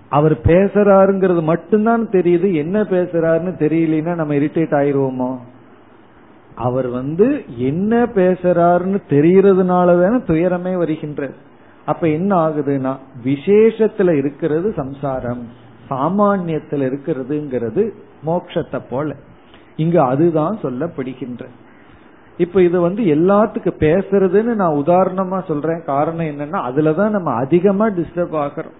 அவர் பேசுறாருங்கிறது மட்டும்தான் தெரியுது. என்ன பேசுறாருன்னு தெரியலன்னா நம்ம இரிட்டேட் ஆயிருவோமோ? அவர் வந்து என்ன பேசுறாருன்னு தெரியறதுனால தானே துயரமே வருகின்றது. அப்ப என்ன ஆகுதுன்னா விசேஷத்துல இருக்கிறது சம்சாரம். சாமானியத்தில் இருக்கிறதுங்கிறது மோட்சத்தை போல. இங்க அதுதான் சொல்லப்படுகின்ற. இப்ப இது வந்து எல்லாத்துக்கும் பேசுறதுன்னு நான் உதாரணமா சொல்றேன். காரணம் என்னன்னா அதுலதான் நம்ம அதிகமா டிஸ்டர்ப் ஆகிறோம்.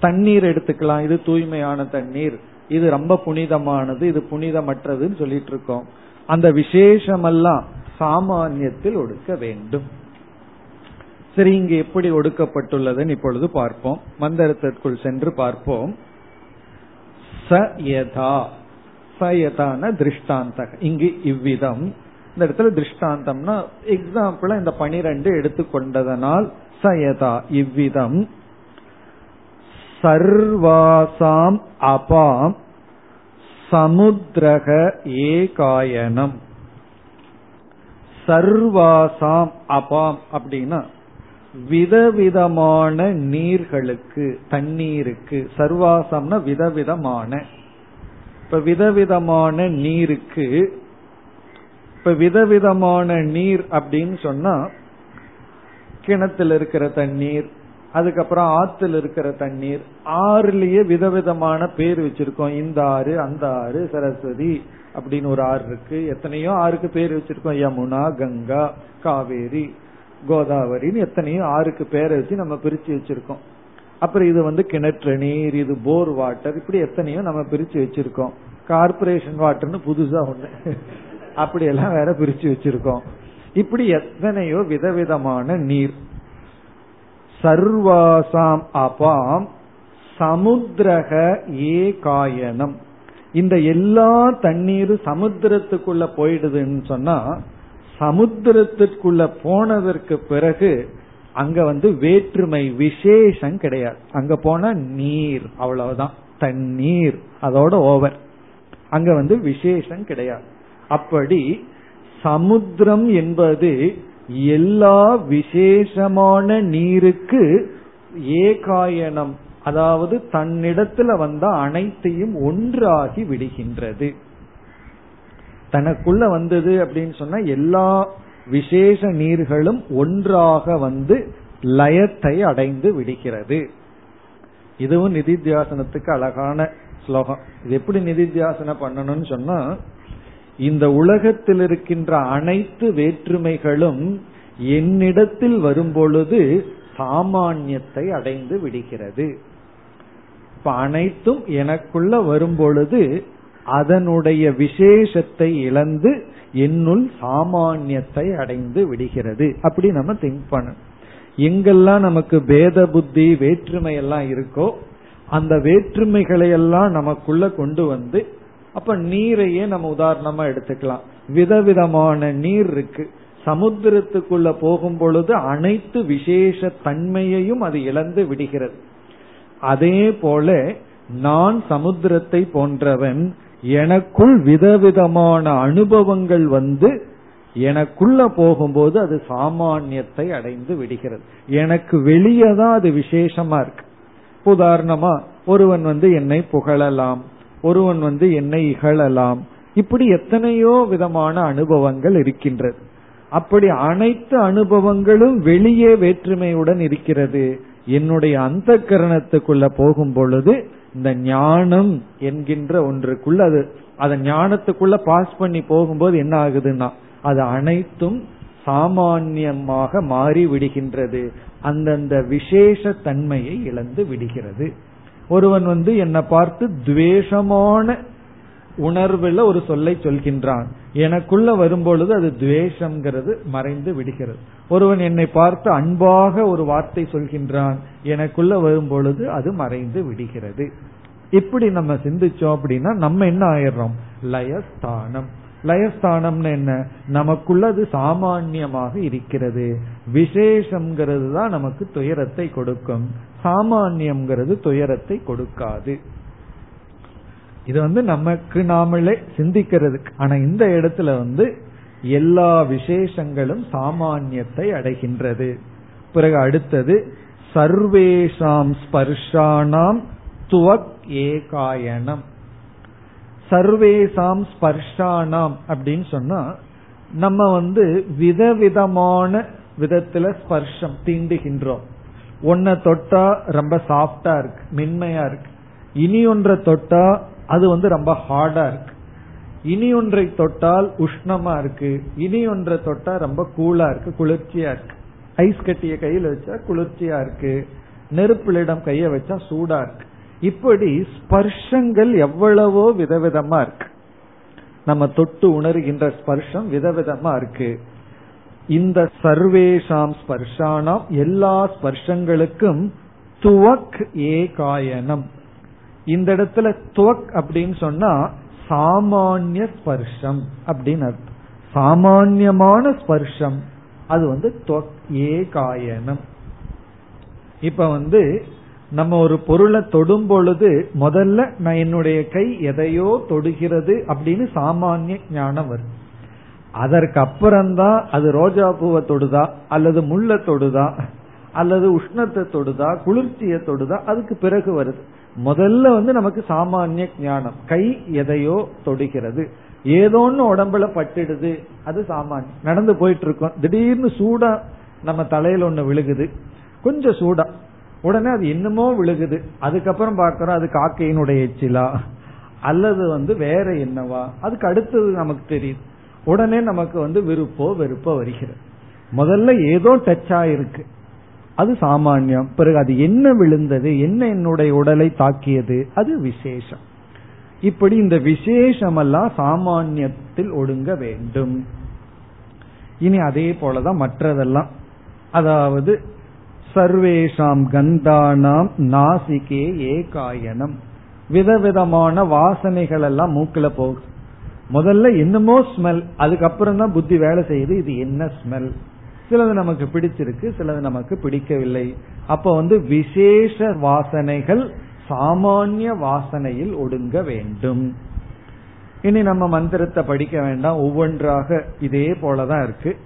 தண்ணீர் எடுத்துக்கலாம். இது தூய்மையான தண்ணீர். இது ரொம்ப புனிதமானது. இது புனிதமற்றதுன்னு சொல்லிட்டு இருக்கோம். அந்த விசேஷமெல்லாம் சாமானியத்தில் ஒடுக்க வேண்டும். சரி இங்கு எப்படி ஒடுக்கப்பட்டுள்ளதுன்னு இப்பொழுது பார்ப்போம். மந்திரத்திற்குள் சென்று பார்ப்போம். ச யதா. சயதான திருஷ்டாந்த இங்கு இவ்விதம். இந்த இடத்துல திருஷ்டாந்தம்னா எக்ஸாம்பிள் இந்த பனிரெண்டு எடுத்துக்கொண்டதனால் சயதா இவ்விதம். சர்வாசாம் அபாம் சமுத்திரக ஏகாயனம். சர்வாசாம் அபாம் அப்படின்னா விதவிதமான நீர்களுக்கு தண்ணீருக்கு சர்வாசம்னா விதவிதமான. இப்ப விதவிதமான நீருக்கு இப்ப விதவிதமான நீர் அப்படின்னு சொன்னா கிணத்துல இருக்கிற தண்ணீர் அதுக்கப்புறம் ஆத்துல இருக்கிற தண்ணீர் ஆறுலயே விதவிதமான பேர் வச்சிருக்கோம். இந்த ஆறு அந்த ஆறு சரஸ்வதி அப்படின்னு ஒரு ஆறு இருக்கு. எத்தனையோ ஆறுக்கு பேர் வச்சிருக்கோம். யமுனா கங்கா காவேரி. கோதாவரின்னு எத்தனையோ ஆறுக்கு பேரை வச்சு நம்ம பிரிச்சு வச்சிருக்கோம். அப்புறம் இது வந்து கிணற்று நீர் இது போர் வாட்டர் இப்படி எத்தனையோ நம்ம பிரிச்சு வச்சிருக்கோம். கார்பரேஷன் வாட்டர்னு புதுசா ஒண்ணு. அப்படி எல்லாம் வேற பிரிச்சு வச்சிருக்கோம். இப்படி எத்தனையோ விதவிதமான நீர். சர்வாசாம் அபாம் சமுத்திரக ஏ காயனம் இந்த எல்லா தண்ணீரும் சமுத்திரத்துக்குள்ள போயிடுதுன்னு சொன்னா சமுத்திரத்திற்குள்ள போனதற்கு பிறகு அங்க வந்து வேற்றுமை விசேஷம் கிடையாது. அங்க போன நீர் அவ்வளவுதான். தண்ணீர் அதோட ஓவர். அங்க வந்து விசேஷம் கிடையாது. அப்படி சமுத்திரம் என்பது எல்லா விசேஷமான நீருக்கு ஏகாயனம் அதாவது தன்னிடத்துல வந்த அனைத்தையும் ஒன்றாகி விடுகின்றது. தனக்குள்ள வந்தது அப்படின்னு சொன்னா எல்லா விசேஷ நீர்களும் ஒன்றாக வந்து லயத்தை அடைந்து விடுகிறது. இதுவும் நிதித்தியாசனத்துக்கு அழகான ஸ்லோகம். இது எப்படி நிதித்தியாசனம் பண்ணணும்னு சொன்னா இந்த உலகத்தில் இருக்கின்ற அனைத்து வேற்றுமைகளும் என்னிடத்தில் வரும்பொழுது சாமானியத்தை அடைந்து விடுகிறது. இப்ப அனைத்தும் எனக்குள்ள வரும்பொழுது அதனுடைய விசேஷத்தை இழந்து என்னுள் சாமானியத்தை அடைந்து விடுகிறது. அப்படி நம்ம திங்க் பண்ணணும். எங்கெல்லாம் நமக்கு பேத புத்தி வேற்றுமை எல்லாம் இருக்கோ அந்த வேற்றுமைகளை எல்லாம் நமக்குள்ள கொண்டு வந்து அப்ப நீரையே நம்ம உதாரணமா எடுத்துக்கலாம். விதவிதமான நீர் இருக்கு. சமுத்திரத்துக்குள்ள போகும் பொழுது அனைத்து விசேஷ தன்மையையும் அது இழந்து விடுகிறது. அதே போல நான் சமுத்திரத்தை போன்றவன் எனக்குள் விதவிதமான அனுபவங்கள் வந்து எனக்குள்ள போகும்போது அது சாமானியத்தை அடைந்து விடுகிறது. எனக்கு வெளியே தான் அது விசேஷமா இருக்கு. உதாரணமா ஒருவன் வந்து என்னை புகழலாம் ஒருவன் வந்து என்னை இகழலாம். இப்படி எத்தனையோ விதமான அனுபவங்கள் இருக்கின்றது. அப்படி அனைத்து அனுபவங்களும் வெளியே வேற்றுமையுடன் இருக்கிறது. என்னுடைய அந்த கரணத்துக்குள்ள போகும் பொழுது இந்த ஞானம் என்கின்ற ஒன்றுக்குள்ள அது அத ஞானத்துக்குள்ள பாஸ் பண்ணி போகும்போது என்ன ஆகுதுன்னா அது அனைத்தும் சாமான்யமாக மாறி விடுகின்றது. அந்தந்த விசேஷ தன்மையை இழந்து விடுகிறது. ஒருவன் வந்து என்னை பார்த்து துவேஷமான உணர்வுல ஒரு சொல்லை சொல்கின்றான். எனக்குள்ள வரும்பொழுது அது துவேஷம்ங்கிறது மறைந்து விடுகிறது. ஒருவன் என்னை பார்த்து அன்பாக ஒரு வார்த்தை சொல்கின்றான். எனக்குள்ள வரும்பொழுது அது மறைந்து விடுகிறது. இப்படி நம்ம சிந்திச்சோம் அப்படின்னா நம்ம என்ன ஆயிடுறோம்? லயஸ்தானம். லயஸ்தானம்னு என்ன? நமக்குள்ளது சாமான்யமாக இருக்கிறது. விசேஷம்ங்கிறது தான் நமக்கு துயரத்தை கொடுக்கும். சாமான்யம்ங்கிறது துயரத்தை கொடுக்காது. இது வந்து நமக்கு நாமளே சிந்திக்கிறதுக்கு. ஆனா இந்த இடத்துல வந்து எல்லா விசேஷங்களும் சாமானியத்தை அடைகின்றது. பிறகு அடுத்தது சர்வேஷாம் ஸ்பர்ஷானாம் துவக் ஏகாயனம் சர்வேசாம் ஸ்பர்ஷானாம் அப்படின்னு சொன்னா நம்ம வந்து விதவிதமான விதத்துல ஸ்பர்ஷம் தீண்டுகின்றோம். ஒன்ன தொட்டா ரொம்ப சாஃப்டா இருக்கு மென்மையா இருக்கு. இனி ஒன்றை தொட்டா அது வந்து ரொம்ப ஹார்டா இருக்கு. இனி ஒன்றை தொட்டால் உஷ்ணமா இருக்கு. இனி ஒன்றை தொட்டா ரொம்ப கூலா இருக்கு குளிர்ச்சியா இருக்கு. ஐஸ் கட்டிய கையில வச்சா குளிர்ச்சியா இருக்கு. நெருப்பிலிடம் கைய வச்சா சூடா இருக்கு. இப்படி ஸ்பர்ஷங்கள் எவ்வளவோ விதவிதமா இருக்கு. நம்ம தொட்டு உணர்கின்ற ஸ்பர்ஷம் விதவிதமா இருக்கு. இந்த சர்வேஷாம் ஸ்பர்ஷானாம் எல்லா ஸ்பர்ஷங்களுக்கும் துவக் ஏகாயனம். இந்த இடத்துல துவக் அப்படின்னு சொன்னா சாமானிய ஸ்பர்ஷம் அப்படின்னு அர்த்தம். சாமான்யமான ஸ்பர்ஷம். அது வந்து துவக் ஏகாயனம். இப்ப வந்து நம்ம ஒரு பொருளை தொடும் பொழுது முதல்ல நான் என்னுடைய கை எதையோ தொடுகிறது அப்படின்னு சாமானிய ஞானம் வரும். அதற்கு அப்புறம்தான் அது ரோஜா பூவை தொடுதா அல்லது முள்ள தொடுதா அல்லது உஷ்ணத்தை தொடுதா குளிர்ச்சியை தொடுதா அதுக்கு பிறகு வருது. முதல்ல வந்து நமக்கு சாமானிய ஞானம். கை எதையோ தொடுகிறது. ஏதோன்னு உடம்புல பட்டுடுது. அது சாமானியம். நடந்து போயிட்டு இருக்கோம் திடீர்னு சூடா நம்ம தலையில ஒண்ணு விழுகுது. கொஞ்சம் சூடா. உடனே அது என்னமோ விழுகுது. அதுக்கப்புறம் பார்க்கிறோம் அது காக்கையினுடைய எச்சிலா அல்லது வந்து வேற என்னவா? அதுக்கு அடுத்தது நமக்கு தெரியுது உடனே நமக்கு வந்து விருப்போ வெறுப்போ வருகிறது. முதல்ல ஏதோ டச் ஆயிருக்கு. அது சாமானியம். பிறகு அது என்ன விழுந்தது என்ன என்னுடைய உடலை தாக்கியது அது விசேஷம். இப்படி இந்த விசேஷமெல்லாம் சாமானியத்தில் ஒடுங்க வேண்டும். இனி அதே போலதான் மற்றதெல்லாம். அதாவது சர்வேஷாம் கந்தானாம் நாசிகே ஏகாயனம். விதவிதமான வாசனைகள் எல்லாம் மூக்குல போகுது. முதல்ல என்னமோ ஸ்மெல் அதுக்கப்புறம் தான் புத்தி வேலை செய்யுது இது என்ன ஸ்மெல் சிலது நமக்கு பிடிச்சிருக்கு சிலது நமக்கு பிடிக்கவில்லை. அப்ப வந்து விசேஷ வாசனைகள் சாமானிய வாசனையில் ஒடுங்க வேண்டும். இனி நம்ம மந்திரத்தை படிக்க வேண்டாம். ஒவ்வொன்றாக இதே போலதான் இருக்கு.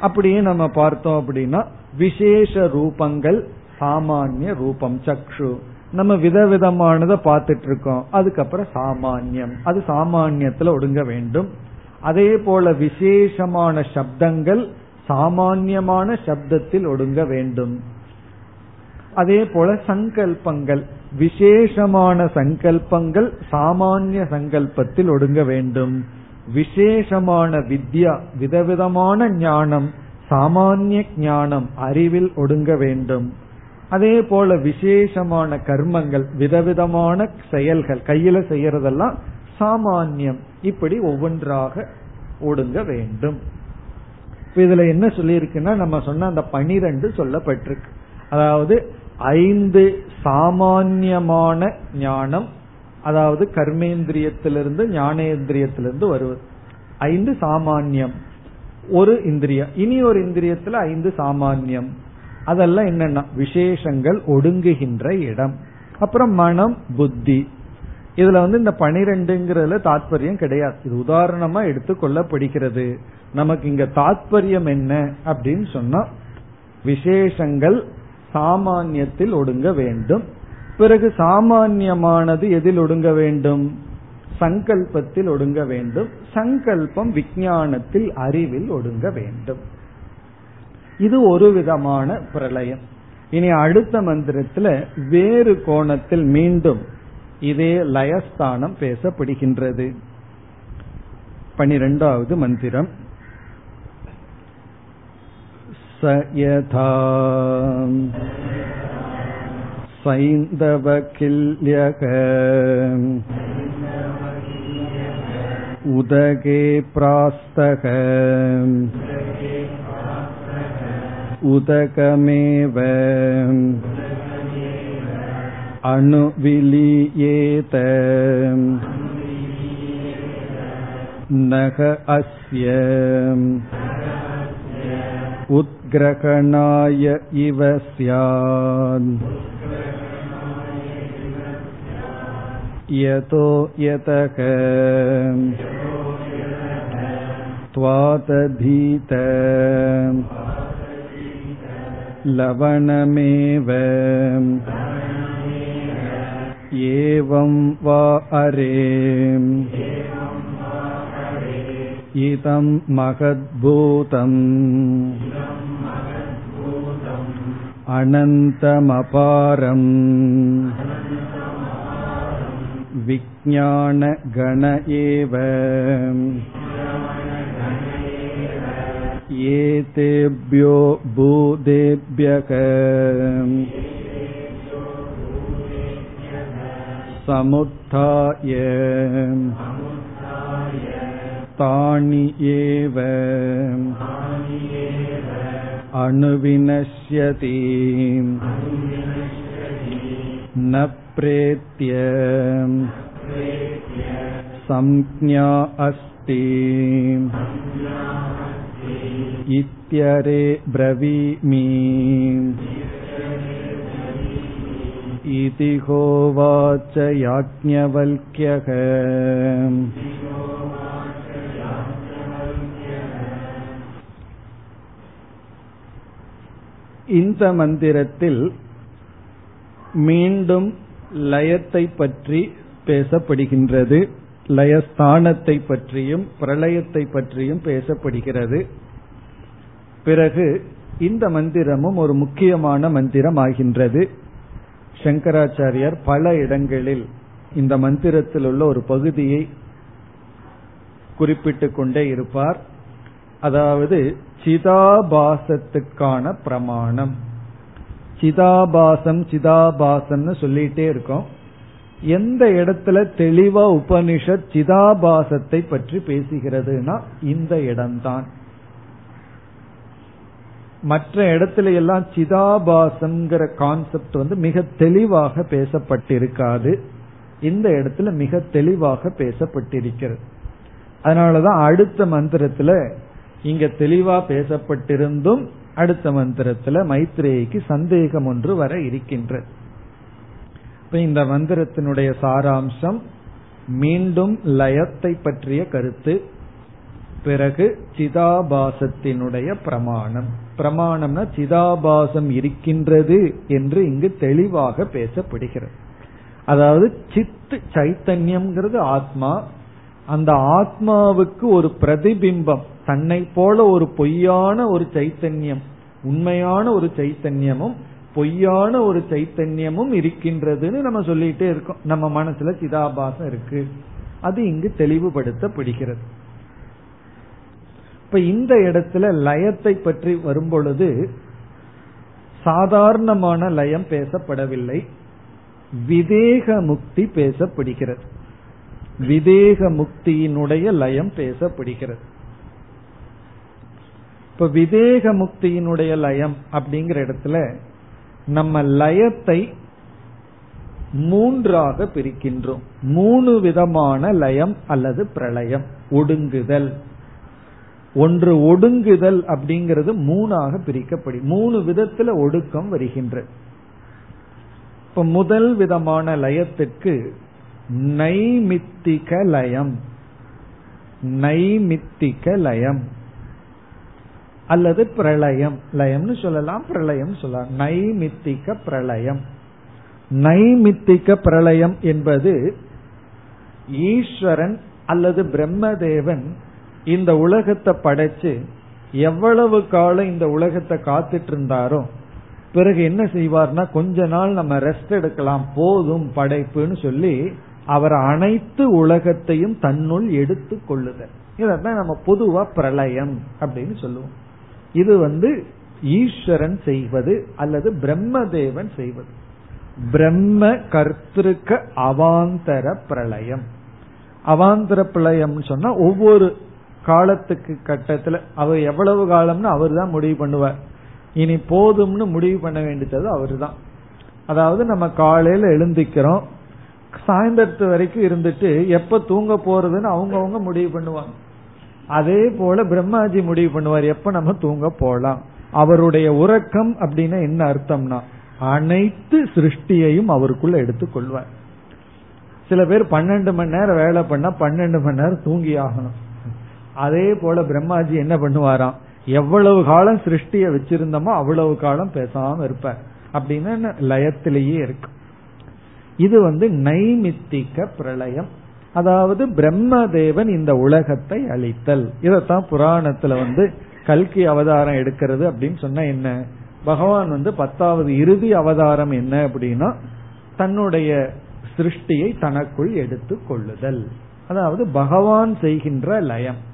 அப்படியே நம்ம பார்த்தோம் அப்படின்னா விசேஷ ரூபங்கள் சாமானிய ரூபம் சக்ஷு. நம்ம விதவிதமானதை பார்த்துட்டு இருக்கோம் அதுக்கப்புறம் சாமானியம். அது சாமானியத்துல ஒடுங்க வேண்டும். அதே போல விசேஷமான சப்தங்கள் சாமான்யமான சப்தத்தில் ஒடுங்க வேண்டும். அதே போல சங்கல்பங்கள் விசேஷமான சங்கல்பங்கள் சாமானிய சங்கல்பத்தில் ஒடுங்க வேண்டும். விசேஷமான வித்யா விதவிதமான ஞானம் சாமானிய ஞானம் அறிவில் ஒடுங்க வேண்டும். அதே போல விசேஷமான கர்மங்கள் விதவிதமான செயல்கள் கையில செய்யறதெல்லாம் சாமானியம். இப்படி ஒவ்வொன்றாக ஒடுங்க வேண்டும். இதுல என்ன சொல்லியிருக்குன்னா நம்ம சொன்ன அந்த பனிரெண்டு சொல்லப்பட்டிருக்கு. அதாவது ஐந்து சாமான்யமான ஞானம் அதாவது கர்மேந்திரியத்திலிருந்து ஞானேந்திரியத்திலிருந்து வருவது. ஐந்து சாமான்யம். ஒரு இந்திரியம். இனி ஒரு இந்திரியத்துல ஐந்து சாமான்யம். அதெல்லாம் என்னன்னா விசேஷங்கள் ஒடுங்குகின்ற இடம். அப்புறம் மனம் புத்தி. இதுல வந்து இந்த பனிரெண்டுங்கிறதுல தாற்பயம் கிடையாது. இது உதாரணமா எடுத்து கொள்ளப்படுகிறது நமக்கு இங்க தாத்பரியம் என்ன அப்படின்னு சொன்னா விசேஷங்கள் சாமானியத்தில் ஒடுங்க வேண்டும். பிறகு சாமான்யமானது எதில் ஒடுங்க வேண்டும்? சங்கல்பத்தில் ஒடுங்க வேண்டும். சங்கல்பம் விஞ்ஞானத்தில் அறிவில் ஒடுங்க வேண்டும். இது ஒரு விதமான பிரளயம். இனி அடுத்த மந்திரத்துல வேறு கோணத்தில் மீண்டும் இதே லயஸ்தானம் பேசப்படுகின்றது. பனிரெண்டாவது மந்திரம். स यथा सैन्दवकिल्यक उदगे प्रास्तः उदकमेव अनुविलीयेत नख अस्य उद्ग्रहणाय इव स्यात् यतो यतक त्वातधीत लवणमेव एवं वा अरे इदं महद्भूतम् अनन्तमपारम् विज्ञानगण एव एतेभ्यो भूतेभ्यः समुत्थाय तानि एव अनुविनश्यति न प्रेत्य संज्ञा अस्ति इत्यरे ब्रवीमि इति होवाच याज्ञवल्क्यः இந்த மந்திரத்தில் மீண்டும் லயத்தை பற்றி பேசப்படுகின்றது. லயஸ்தானத்தை பற்றியும் பிரளயத்தை பற்றியும் பேசப்படுகிறது. பிறகு இந்த மந்திரமும் ஒரு முக்கியமான மந்திரம் ஆகின்றது சங்கராச்சாரியார் பல இடங்களில் இந்த மந்திரத்தில் உள்ள ஒரு பகுதியை குறிப்பிட்டுக் கொண்டே இருப்பார். அதாவது சிதாபாசத்துக்கான பிரமாணம். சிதாபாசம் சிதாபாசம்னு சொல்லிட்டே இருக்கோம். எந்த இடத்துல தெளிவா உபனிஷத் சிதாபாசத்தை பற்றி பேசுகிறதுனா இந்த இடம்தான். மற்ற இடத்துல எல்லாம் சிதாபாசம்ங்கிற கான்செப்ட் வந்து மிக தெளிவாக பேசப்பட்டிருக்காது. இந்த இடத்துல மிக தெளிவாக பேசப்பட்டிருக்கிறது. அதனாலதான் அடுத்த மந்திரத்துல இங்க தெளிவா பேசப்பட்டிருந்தும் அடுத்த மந்திரத்துல மைத்ரேயிக்கு சந்தேகம் ஒன்று வர இருக்கின்றது இப்ப இந்த மந்திரத்தினுடைய சாராம்சம் மீண்டும் லயத்தை பற்றிய கருத்து பிறகு சிதாபாசத்தினுடைய பிரமாணம். பிரமாணம்னா சிதாபாசம் இருக்கின்றது என்று இங்கு தெளிவாக பேசப்படுகிறது. அதாவது சித்து சைத்தன்யம்ங்கிறது ஆத்மா. அந்த ஆத்மாவுக்கு ஒரு பிரதிபிம்பம். தன்னை போல ஒரு பொய்யான ஒரு சைத்தன்யம் உண்மையான ஒரு சைத்தன்யமும் பொய்யான ஒரு சைத்தன்யமும் இருக்கின்றதுன்னு நம்ம சொல்லிட்டே இருக்கோம். நம்ம மனசுல சிதாபாசம் இருக்கு. அது இங்கு தெளிவுபடுத்தப்படுகிறது. இப்ப இந்த இடத்துல லயத்தை பற்றி வரும்பொழுது சாதாரணமான லயம் பேசப்படவில்லை. விதேக முக்தி பேசப்படுகிறது. விதேக முக்தியினுடைய லயம் பேசப்படுகிறது. இப்ப விவேக முக்தியினுடைய லயம் அப்படிங்கிற இடத்துல நம்ம லயத்தை மூன்றாக பிரிக்கின்றோம். மூணு விதமான லயம் அல்லது பிரளயம். ஒடுங்குதல். ஒன்று ஒடுங்குதல் அப்படிங்கிறது மூணாக பிரிக்கப்படும் மூணு விதத்துல ஒடுக்கம் வருகின்றது இப்ப முதல் விதமான லயத்துக்கு நைமித்திக லயம். நைமித்திக லயம். அல்லது பிரளயம். லயம்னு சொல்லலாம் பிரளயம் சொல்லலாம். நைமித்திக பிரளயம். நைமித்திக பிரளயம் என்பது ஈஸ்வரன் அல்லது பிரம்மதேவன் இந்த உலகத்தை படைச்சு எவ்வளவு காலம் இந்த உலகத்தை காத்துட்டு இருந்தாரோ பிறகு என்ன செய்வார்னா கொஞ்ச நாள் நம்ம ரெஸ்ட் எடுக்கலாம் போதும் படைப்புன்னு சொல்லி அவர் அனைத்து உலகத்தையும் தன்னுள் எடுத்து கொள்ளுதல். இதான் நம்ம பொதுவா பிரளயம் அப்படின்னு சொல்லுவோம். இது வந்து ஈஸ்வரன் செய்வது அல்லது பிரம்மதேவன் செய்வது. பிரம்ம கர்த்திருக்க அவாந்தர பிரளயம். அவாந்தர பிரளயம் சொன்னா ஒவ்வொரு காலத்துக்கு கட்டத்துல அவர் எவ்வளவு காலம்னு அவர் தான் முடிவு பண்ணுவார். இனி போதும்னு முடிவு பண்ண வேண்டியது அவர் தான் அதாவது நம்ம காலையில எழுந்திக்கிறோம் சாயந்தரத்து வரைக்கும் இருந்துட்டு எப்ப தூங்க போறதுன்னு அவங்கவுங்க முடிவு பண்ணுவாங்க. அதே போல பிரம்மாஜி முடிவு பண்ணுவார் எப்ப நம்ம தூங்க போலாம்? அவருடைய உறக்கம் அப்படின்னா என்ன அர்த்தம்னா அனைத்து சிருஷ்டியையும் அவருக்குள்ள எடுத்துக்கொள்வார் சில பேர் பன்னெண்டு மணி நேரம் வேலை பண்ணா பன்னெண்டு மணி நேரம் தூங்கி ஆகணும். அதே போல பிரம்மாஜி என்ன பண்ணுவாராம்? எவ்வளவு காலம் சிருஷ்டிய வச்சிருந்தோமோ அவ்வளவு காலம் பேசாம இருப்பார். அப்படின்னு லயத்திலேயே இருக்கு. இது வந்து நைமித்திக பிரளயம். அதாவது பிரம்மதேவன் இந்த உலகத்தை அழித்தல். இதத்தான் புராணத்துல வந்து கல்கி அவதாரம் எடுக்கிறது அப்படின்னு சொன்னா என்ன? பகவான் வந்து பத்தாவது இறுதி அவதாரம் என்ன அப்படின்னா தன்னுடைய சிருஷ்டியை தனக்குள் எடுத்து கொள்ளுதல். அதாவது பகவான் செய்கின்ற லயம்.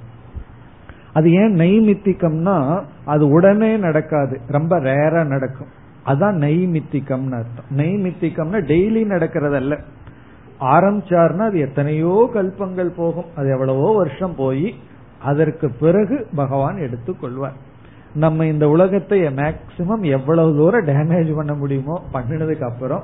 அது ஏன் நைமித்திகம்னா அது உடனே நடக்காது. ரொம்ப ரேரா நடக்கும். அதான் நெய்மித்திகம்னு அர்த்தம். நைமித்திகம்னா டெய்லி நடக்கிறதல்ல. ஆரம்பிச்சார்னா அது எத்தனையோ கல்பங்கள் போகும். அது எவ்வளவோ வருஷம் போய் அதற்கு பிறகு பகவான் எடுத்துக் கொள்வார். நம்ம இந்த உலகத்தை மேக்சிமம் எவ்வளவு தூரம் டேமேஜ் பண்ண முடியுமோ பண்ணினதுக்கு அப்புறம்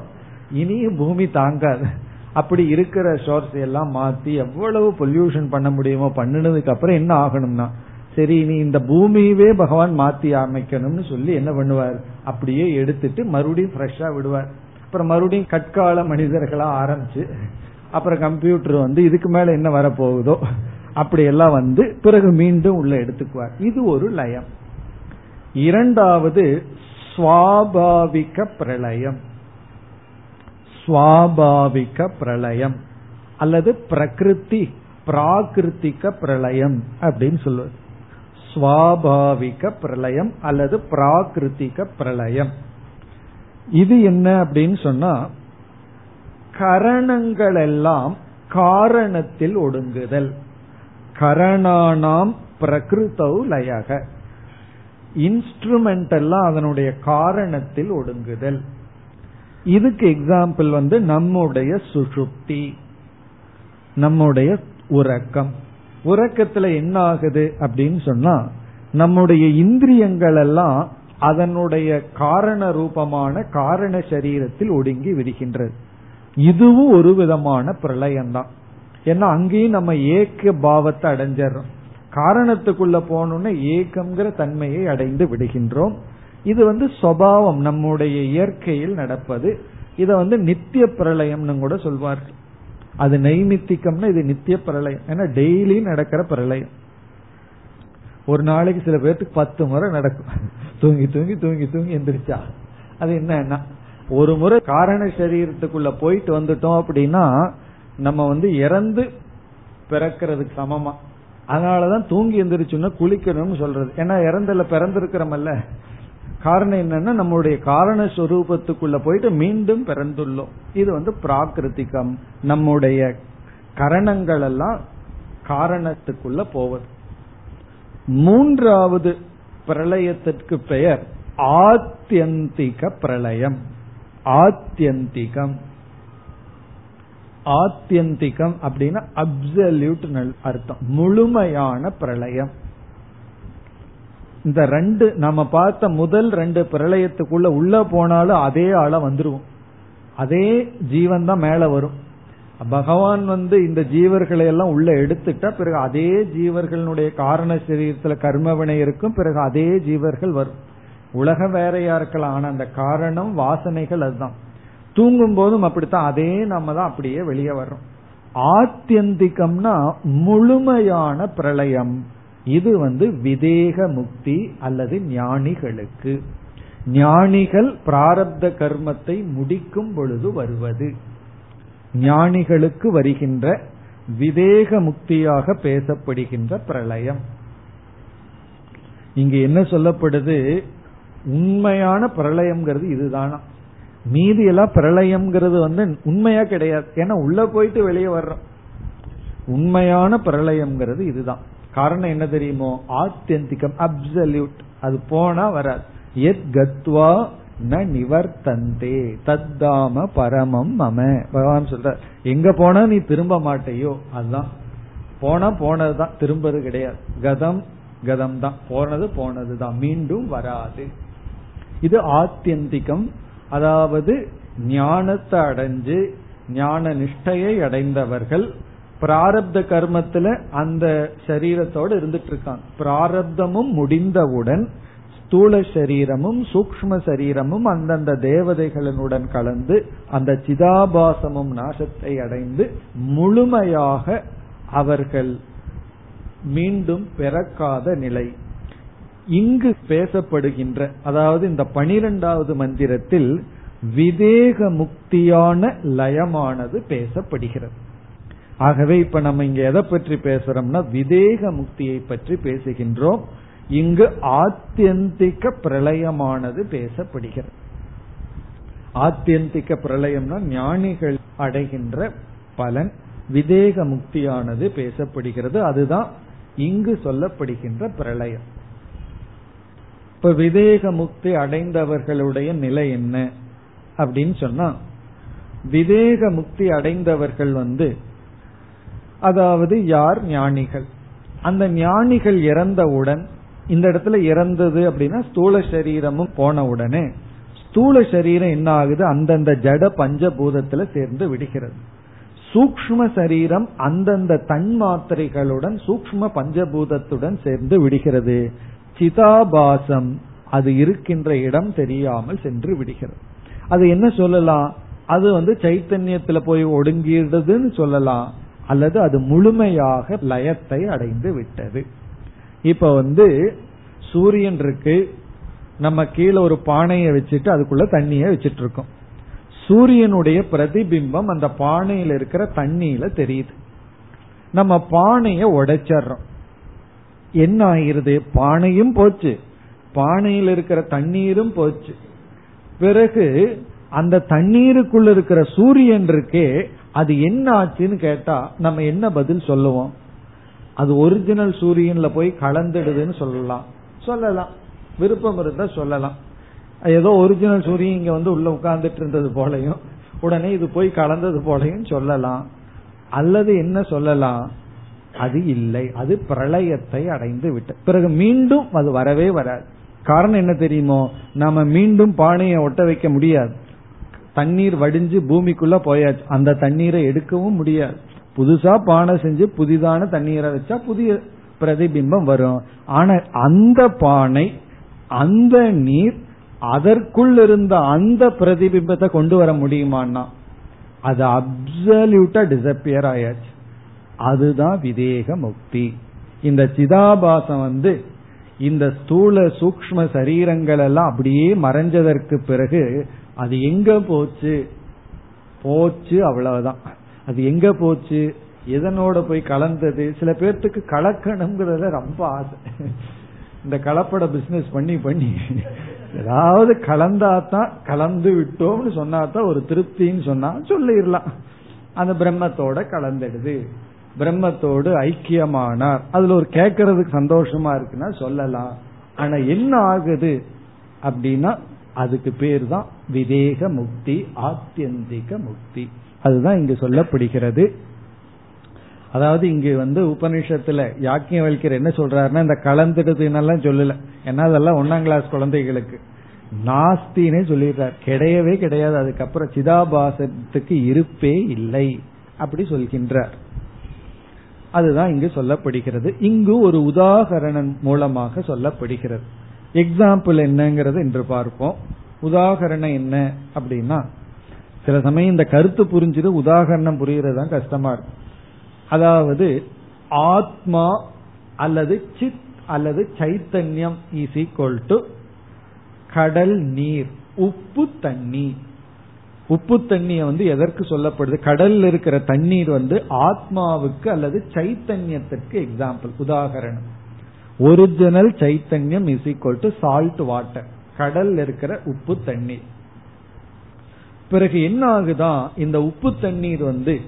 இனியும் பூமி தாங்காது. அப்படி இருக்கிற சோர்ஸ் எல்லாம் மாத்தி எவ்வளவு பொல்யூஷன் பண்ண முடியுமோ பண்ணினதுக்கு அப்புறம் என்ன ஆகணும்னா சரி இனி இந்த பூமியவே பகவான் மாத்தி அமைக்கணும்னு சொல்லி என்ன பண்ணுவார்? அப்படியே எடுத்துட்டு மறுபடியும் ஃப்ரெஷ்ஷா விடுவார். அப்புறம் மறுபடியும் கற்கால மனிதர்களா ஆரம்பிச்சு அப்புறம் கம்ப்யூட்டர் வந்து இதுக்கு மேல என்ன வரப்போகுதோ அப்படி எல்லாம் வந்து பிறகு மீண்டும் உள்ள எடுத்துக்குவார். இது ஒரு லயம். இரண்டாவது சுவாபாவிக பிரளயம். சுவாபாவிக பிரளயம் அல்லது பிரகிருதி பிராகிருத்திக பிரளயம் அப்படின்னு சொல்லுவது சுவாபாவிக பிரளயம் அல்லது பிராகிருத்திக பிரளயம். இது என்ன அப்படின்னு சொன்னா கரணங்கள் எல்லாம் காரணத்தில் ஒடுங்குதல். கரணானாம் பிரகிருத்தௌ லயக. இன்ஸ்ட்ருமெண்ட் எல்லாம் அதனுடைய காரணத்தில் ஒடுங்குதல். இதுக்கு எக்ஸாம்பிள் வந்து நம்முடைய சுஷுப்தி நம்முடைய உறக்கம். உறக்கத்துல என்ன ஆகுது அப்படின்னு சொன்னா நம்முடைய இந்திரியங்கள் எல்லாம் அதனுடைய காரண ரூபமான காரண சரீரத்தில் ஒடுங்கி விடுகின்றது. இதுவும் ஒரு விதமான பிரளயம் தான் ஏன்னா அங்கேயும் நம்ம ஏக்க பாவத்தை அடைஞ்சிடறோம். காரணத்துக்குள்ள போனோம்னா ஏக்கம்ங்கிற தன்மையை அடைந்து விடுகின்றோம். இது வந்து சுவாவம் நம்முடைய இயற்கையில் நடப்பது. இத வந்து நித்திய பிரளயம்னு கூட சொல்வார்கள். அது நைமித்திகம்னா இது நித்திய பிரளயம். ஏன்னா டெய்லி நடக்கிற பிரளயம். ஒரு நாளைக்கு சில பேர்த்துக்கு பத்து முறை நடக்கும். தூங்கி தூங்கி தூங்கி தூங்கி எந்திரிச்சா. அது என்ன ஒரு முறை காரண சரீரத்துக்குள்ள போயிட்டு வந்துட்டோம் அப்படின்னா நம்ம வந்து இறந்து பிறக்கிறதுக்கு சமமா. அதனாலதான் தூங்கி எந்திரிச்சுன்னா குளிக்கணும்னு சொல்றது. ஏன்னா இறந்தல பிறந்திருக்கிறோமல்ல. காரணம் என்னன்னா நம்மளுடைய காரண சொரூபத்துக்குள்ள போயிட்டு மீண்டும் பிறந்துள்ளோம். இது வந்து பிராகிருத்திகம். நம்முடைய கரணங்கள் எல்லாம் காரணத்துக்குள்ள போவது. மூன்றாவது பிரளயத்திற்கு பெயர் ஆத்தியந்திக பிரளயம். ஆத்தியந்திகம். ஆத்தியந்திகம் அப்படின்னா அப்சல்யூட் அர்த்தம். முழுமையான பிரளயம். இந்த ரெண்டு நம்ம பார்த்த முதல் ரெண்டு பிரளயத்துக்குள்ள உள்ள போனாலும் அதே ஆள வந்துருவோம். அதே ஜீவன் தான் மேல வரும். பகவான் வந்து இந்த ஜீவர்களை எல்லாம் உள்ள எடுத்துட்டா பிறகு அதே ஜீவர்களுடைய காரண சரீரத்துல கர்மவினை இருக்கும். பிறகு அதே ஜீவர்கள் வரும் உலகம் வேறையா இருக்கலாம். ஆனா அந்த காரணம் வாசனைகள் அதுதான். தூங்கும் போதும் அப்படித்தான். அதே நம்ம தான் அப்படியே வெளியே வர்றோம். ஆத்தியந்திகம்னா முழுமையான பிரளயம். இது வந்து விதேக முக்தி அல்லது ஞானிகளுக்கு. ஞானிகள் பிராரப்த கர்மத்தை முடிக்கும் பொழுது வருவது. ஞானிகளுக்கு வருகின்ற விவேக முக்தியாக பேசப்படுகின்ற பிரளயம். இங்க என்ன சொல்லப்படுது? உண்மையான பிரளயம்ங்கிறது இதுதானா? மீதி எல்லாம் பிரளயம்ங்கிறது வந்து உண்மையா கிடையாது. ஏன்னா உள்ள போயிட்டு வெளியே வர்றோம். உண்மையான பிரளயம்ங்கிறது இதுதான். காரணம் என்ன தெரியுமோ? ஆத்தியந்திகம் அப்சல்யூட் அது போனா வராது. எத் கத்வா ந நிவர்த்தந்தே தத்தாம பரமம் மம. பகவான் சொல்ற எங்க போனா நீ திரும்ப மாட்டையோ? அதுதான். போனா போனதுதான் திரும்பது கிடையாது. கதம் கதம் தான். போனது போனது தான் மீண்டும் வராது. இது ஆத்தியந்திகம். அதாவது ஞானத்தை அடைஞ்சு ஞான நிஷ்டையை அடைந்தவர்கள் பிராரப்த கர்மத்துல அந்த சரீரத்தோடு இருந்துட்டு இருக்காங்க. பிராரப்தமும் முடிந்தவுடன் ஸ்தூல சரீரமும் சூக்ம சரீரமும் அந்தந்த தேவதைகளுடன் கலந்து அந்த சிதாபாசமும் நாசத்தை அடைந்து முழுமையாக அவர்கள் மீண்டும் பிறக்காத நிலை. இங்கு பேசப்படுகின்ற அதாவது இந்த பனிரெண்டாவது மந்திரத்தில் விதேக முக்தியான லயமானது பேசப்படுகிறது. ஆகவே இப்ப நம்ம இங்க எதை பற்றி பேசுறோம்னா விதேக முக்தியை பற்றி பேசுகின்றோம். இங்கு ஆத்தியந்திக பிரளயமானது பேசப்படுகிறது. ஆத்தியந்திக பிரளயம்னா ஞானிகள் அடைகின்ற பலன் விதேக முக்தியானது பேசப்படுகிறது. அதுதான் இங்கு சொல்லப்படுகின்ற பிரளயம். இப்ப விதேக முக்தி அடைந்தவர்களுடைய நிலை என்ன அப்படின்னு சொன்னா விதேக முக்தி அடைந்தவர்கள் வந்து அதாவது யார் ஞானிகள்? அந்த ஞானிகள் இறந்தவுடன் இந்த இடத்துல இறந்தது அப்படின்னா ஸ்தூல சரீரமும் போன உடனே. ஸ்தூல சரீரம் என்ன ஆகுது? அந்தந்த ஜட பஞ்சபூதத்துல சேர்ந்து விடுகிறது. சூக்ம சரீரம் அந்தந்த தன்மாத்திரைகளுடன் சூக்ம பஞ்சபூதத்துடன் சேர்ந்து விடுகிறது. சிதாபாசம் அது இருக்கின்ற இடம் தெரியாமல் சென்று விடுகிறது. அது என்ன சொல்லலாம்? அது வந்து சைத்தன்யத்துல போய் ஒடுங்கிடுதுன்னு சொல்லலாம். அல்லது அது முழுமையாக லயத்தை அடைந்து விட்டது. இப்ப வந்து சூரியன் இருக்கு. நம்ம கீழே ஒரு பானையை வச்சுட்டு அதுக்குள்ள தண்ணிய வச்சிட்டு இருக்கோம் சூரியனுடைய பிரதிபிம்பம் அந்த பானையில இருக்கிற தண்ணியில தெரியுது. நம்ம பானைய உடைச்சிடுறோம். என்ன ஆயிருது பானையும் போச்சு. பானையில் இருக்கிற தண்ணீரும் போச்சு. பிறகு அந்த தண்ணீருக்குள்ள இருக்கிற சூரியன் இருக்கே அது என்ன ஆச்சுன்னு கேட்டா நம்ம என்ன பதில் சொல்லுவோம்? அது ஒரிஜினல் சூரியன்ல போய் கலந்துடுதுன்னு சொல்லலாம். சொல்லலாம். விருப்பம் இருந்தா சொல்லலாம். ஏதோ ஒரிஜினல் சூரியன் இங்க வந்து உள்ள உட்கார்ந்துட்டு இருந்தது போலையும் உடனே இது போய் கலந்தது போலையும் சொல்லலாம். அல்லது என்ன சொல்லலாம்? அது இல்லை. அது பிரளயத்தை அடைந்து விட்டு பிறகு மீண்டும் அது வரவே வராது. காரணம் என்ன தெரியுமோ? நாம மீண்டும் பானையை ஒட்ட வைக்க முடியாது. தண்ணீர் வடிஞ்சு பூமிக்குள்ள போயாச்சு. அந்த தண்ணீரை எடுக்கவும் முடியாது. புதுசா பானை செஞ்சு புதிதான தண்ணீரை வச்சா புதிய பிரதிபிம்பம் வரும். ஆனா அந்த பானை அந்த நீர் அதற்குள் இருந்த அந்த பிரதிபிம்பத்தை கொண்டு வர முடியுமான்னா அது அப்சல்யூட்டா டிசப்பியர் ஆயாச்சு. அதுதான் விதேக முக்தி. இந்த சிதாபாசம் வந்து இந்த ஸ்தூல சூக்ம சரீரங்கள் எல்லாம் அப்படியே மறைஞ்சதற்கு பிறகு அது எங்க போச்சு? போச்சு அவ்வளவுதான். அது எங்க போச்சு எதனோட போய் கலந்தது சில பேர்த்துக்கு கலக்கணுங்கிறதுல ரொம்ப ஆசை. இந்த கலப்பட பிசினஸ் பண்ணி பண்ணி ஏதாவது கலந்தாதான் கலந்து விட்டோம்னு சொன்னாதான் ஒரு திருப்தின்னு சொன்னா சொல்லிடலாம். அந்த பிரம்மத்தோட கலந்துடுது. பிரம்மத்தோடு ஐக்கியமானார். அதுல ஒரு கேட்கறதுக்கு சந்தோஷமா இருக்குன்னா சொல்லலாம். ஆனா என்ன ஆகுது அப்படின்னா அதுக்கு பேர் தான் விவேக முக்தி ஆத்தியந்திக முக்தி. அதுதான் இங்கு சொல்லப்படுகிறது. அதாவது இங்கு வந்து உபனிஷத்துல வலிக்கிற என்ன சொல்றாருன்னா இந்த கலந்துடுதுன்னெல்லாம் சொல்லல. ஏன்னா அதெல்லாம் ஒன்னாம் கிளாஸ் குழந்தைகளுக்கு. நாஸ்தினே சொல்லிடுறார். கிடையவே கிடையாது. அதுக்கப்புறம் சிதாபாசத்துக்கு இருப்பே இல்லை. அப்படி சொல்கின்றார். அதுதான் இங்கு சொல்லப்படுகிறது. இங்கு ஒரு உதாகரணம் மூலமாக சொல்லப்படுகிறது. எக்ஸாம்பிள் என்னங்கிறது என்று பார்ப்போம். உதாகரணம் என்ன அப்படின்னா சில சமயம் இந்த கருத்து புரிஞ்சுது உதாகரணம் புரிகிறது தான் கஷ்டமா இருக்கும் அதாவது ஆத்மா அல்லது சித் அல்லது சைத்தன்யம் இஸ் ஈக்வல் டு கடல் நீர் உப்பு தண்ணி உப்பு தண்ணிய வந்து எதற்கு சொல்லப்படுது? கடல்ல இருக்கிற தண்ணீர் வந்து ஆத்மாவுக்கு அல்லது சைத்தன்யத்திற்கு எக்ஸாம்பிள் உதாகரணம். ஒரிஜினல் சைத்தன்யம் is equal to salt water கடல்ல இருக்கிற உப்பு தண்ணீர். பிறகு என்ன ஆகுதான் இந்த உப்பு தண்ணீர் வந்து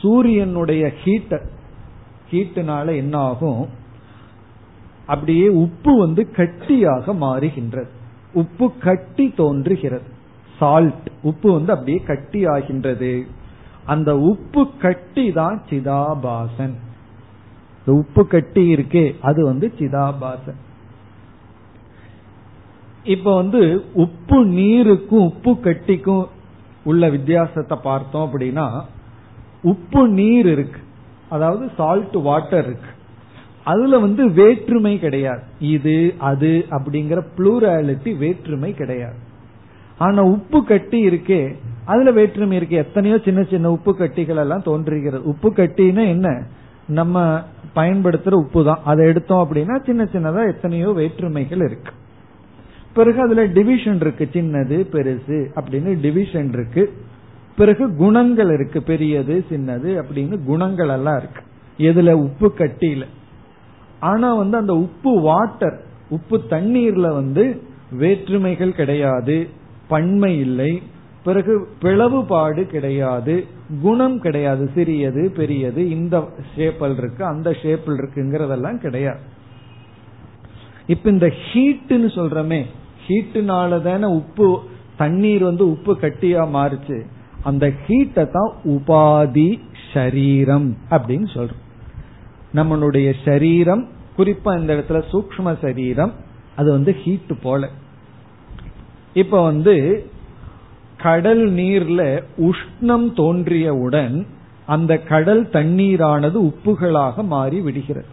சூரியனுடைய ஹீட்ட ஹீட்டுனால என்ன ஆகும் அப்படியே உப்பு வந்து கட்டியாக மாறுகின்றது. உப்பு கட்டி தோன்றுகிறது. சால்ட் உப்பு வந்து அப்படியே கட்டி ஆகின்றது அந்த உப்பு கட்டி தான் சிதாபாசன். உப்பு கட்டி இருக்கே அது வந்து சிதாபாசன். இப்ப வந்து உப்பு நீருக்கும் உப்பு கட்டிக்கும் உள்ள வித்தியாசத்தை பார்த்தோம் அப்படின்னா உப்பு நீர் இருக்கு. அதாவது சால்ட் வாட்டர் இருக்கு. அதுல வந்து வேற்றுமை கிடையாது. இது அது அப்படிங்கிற புளூராலிட்டி வேற்றுமை கிடையாது. ஆனா உப்பு கட்டி இருக்கே அதுல வேற்றுமை இருக்கு. எத்தனையோ சின்ன சின்ன உப்பு கட்டிகள் எல்லாம் தோன்றுகிறது. உப்பு கட்டினா என்ன? நம்ம பயன்படுத்துற உப்பு தான். அதை எடுத்தோம் அப்படின்னா சின்ன சின்னதா எத்தனையோ வேற்றுமைகள் இருக்கு. பிறகு அதுல டிவிஷன் இருக்கு. சின்னது பெருசு அப்படின்னு டிவிஷன் இருக்கு. பிறகு குணங்கள் இருக்கு. பெரியது சின்னது அப்படின்னு குணங்கள் எல்லாம் இருக்கு. எதுல? உப்பு கட்டியில. ஆனா வந்து அந்த உப்பு வாட்டர் உப்பு தண்ணீர்ல வந்து வேற்றுமைகள் கிடையாது பன்மை இல்லை. பிறகு பிளவுபாடு கிடையாது குணம் கிடையாது. சிறியது பெரியது இந்த ஷேப்பில் இருக்கு அந்த ஷேப்பில் இருக்குங்கிறதெல்லாம் கிடையாது. இப்ப இந்த ஹீட்டுன்னு சொல்றமே ஹீட்டுனால தானே உப்பு தண்ணீர் வந்து உப்பு கட்டியா மாறுச்சு. அந்த ஹீட்டை தான் உபாதி ஷரீரம் அப்படின்னு சொல்றோம். நம்மளுடைய சரீரம் குறிப்பா இந்த இடத்துல சூக்ம சரீரம் அது வந்து ஹீட் போல. இப்ப வந்து கடல் நீர்ல உஷ்ணம் தோன்றியவுடன் அந்த கடல் தண்ணீரானது உப்புகளாக மாறி விடுகிறது.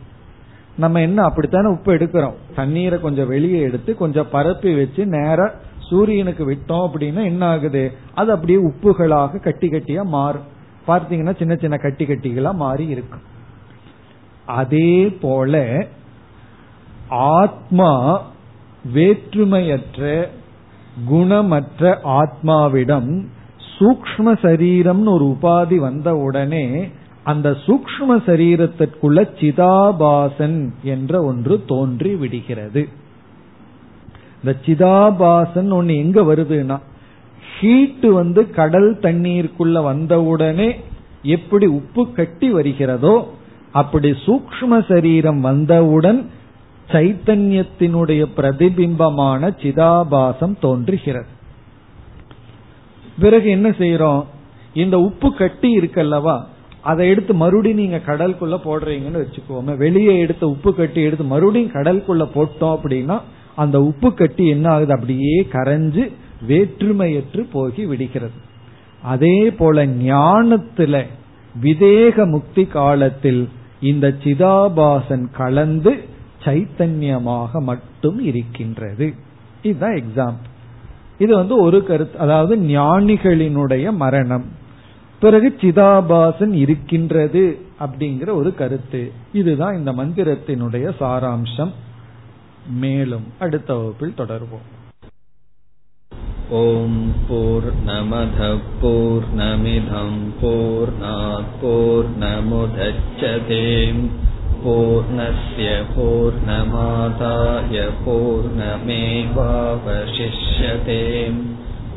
நம்ம என்ன அப்படித்தானே உப்பு எடுக்கிறோம். தண்ணீரை கொஞ்சம் வெளியே எடுத்து கொஞ்சம் பரப்பி வச்சு நேர சூரியனுக்கு விட்டோம் அப்படின்னா என்ன ஆகுது? அது அப்படியே உப்புகளாக கட்டி கட்டியா மாறும். பார்த்தீங்கன்னா சின்ன சின்ன கட்டி கட்டிகளா மாறி இருக்கும். அதே போல ஆத்மா வேற்றுமையற்ற குணமற்ற ஆத்மாவிடம் சூக்ம சரீரம்னு ஒரு உபாதி வந்த உடனே அந்த சூக்ம சரீரத்திற்குள்ள சிதாபாசன் என்ற ஒன்று தோன்றி விடுகிறது. இந்த சிதாபாசன் ஒண்ணு எங்க வருதுன்னா ஹீட் வந்து கடல் தண்ணீருக்குள்ள வந்தவுடனே எப்படி உப்பு கட்டி வருகிறதோ அப்படி சூக்ம சரீரம் வந்தவுடன் சைத்தன்யத்தினுடைய பிரதிபிம்பமான சிதாபாசம் தோன்றுகிறது. பிறகு என்ன செய்யறோம் இந்த உப்பு கட்டி இருக்கல்லவா? அதை எடுத்து மறுபடியும் நீங்க கடலுக்குள்ள போடுறீங்கன்னு வச்சுக்கோங்க. வெளியே எடுத்த உப்பு கட்டி எடுத்து மறுபடியும் கடலுக்குள்ள போட்டோம் அப்படின்னா அந்த உப்பு கட்டி என்ன ஆகுது? அப்படியே கரைஞ்சு வேற்றுமையற்று போகி விடுகிறது. அதே போல ஞானத்துல விதேக முக்தி காலத்தில் இந்த சிதாபாசன் கலந்து சைத்தன்யமாக மட்டும் இருக்கின்றது. இதுதான் எக்ஸாம்பிள் இது வந்து ஒரு கருத்து அதாவது ஞானிகளினுடைய மரணம். பிறகு சிதாபாசன் இருக்கின்றது அப்படிங்கிற ஒரு கருத்து இதுதான் இந்த மந்திரத்தினுடைய சாராம்சம் மேலும் அடுத்த வகுப்பில் தொடர்வோம் ॐ पूर्णमधः पूर्णमिधम् पूर्णात् पूर्णमुदच्छते पूर्णस्य पूर्णमादाय पूर्णमेवावशिष्यते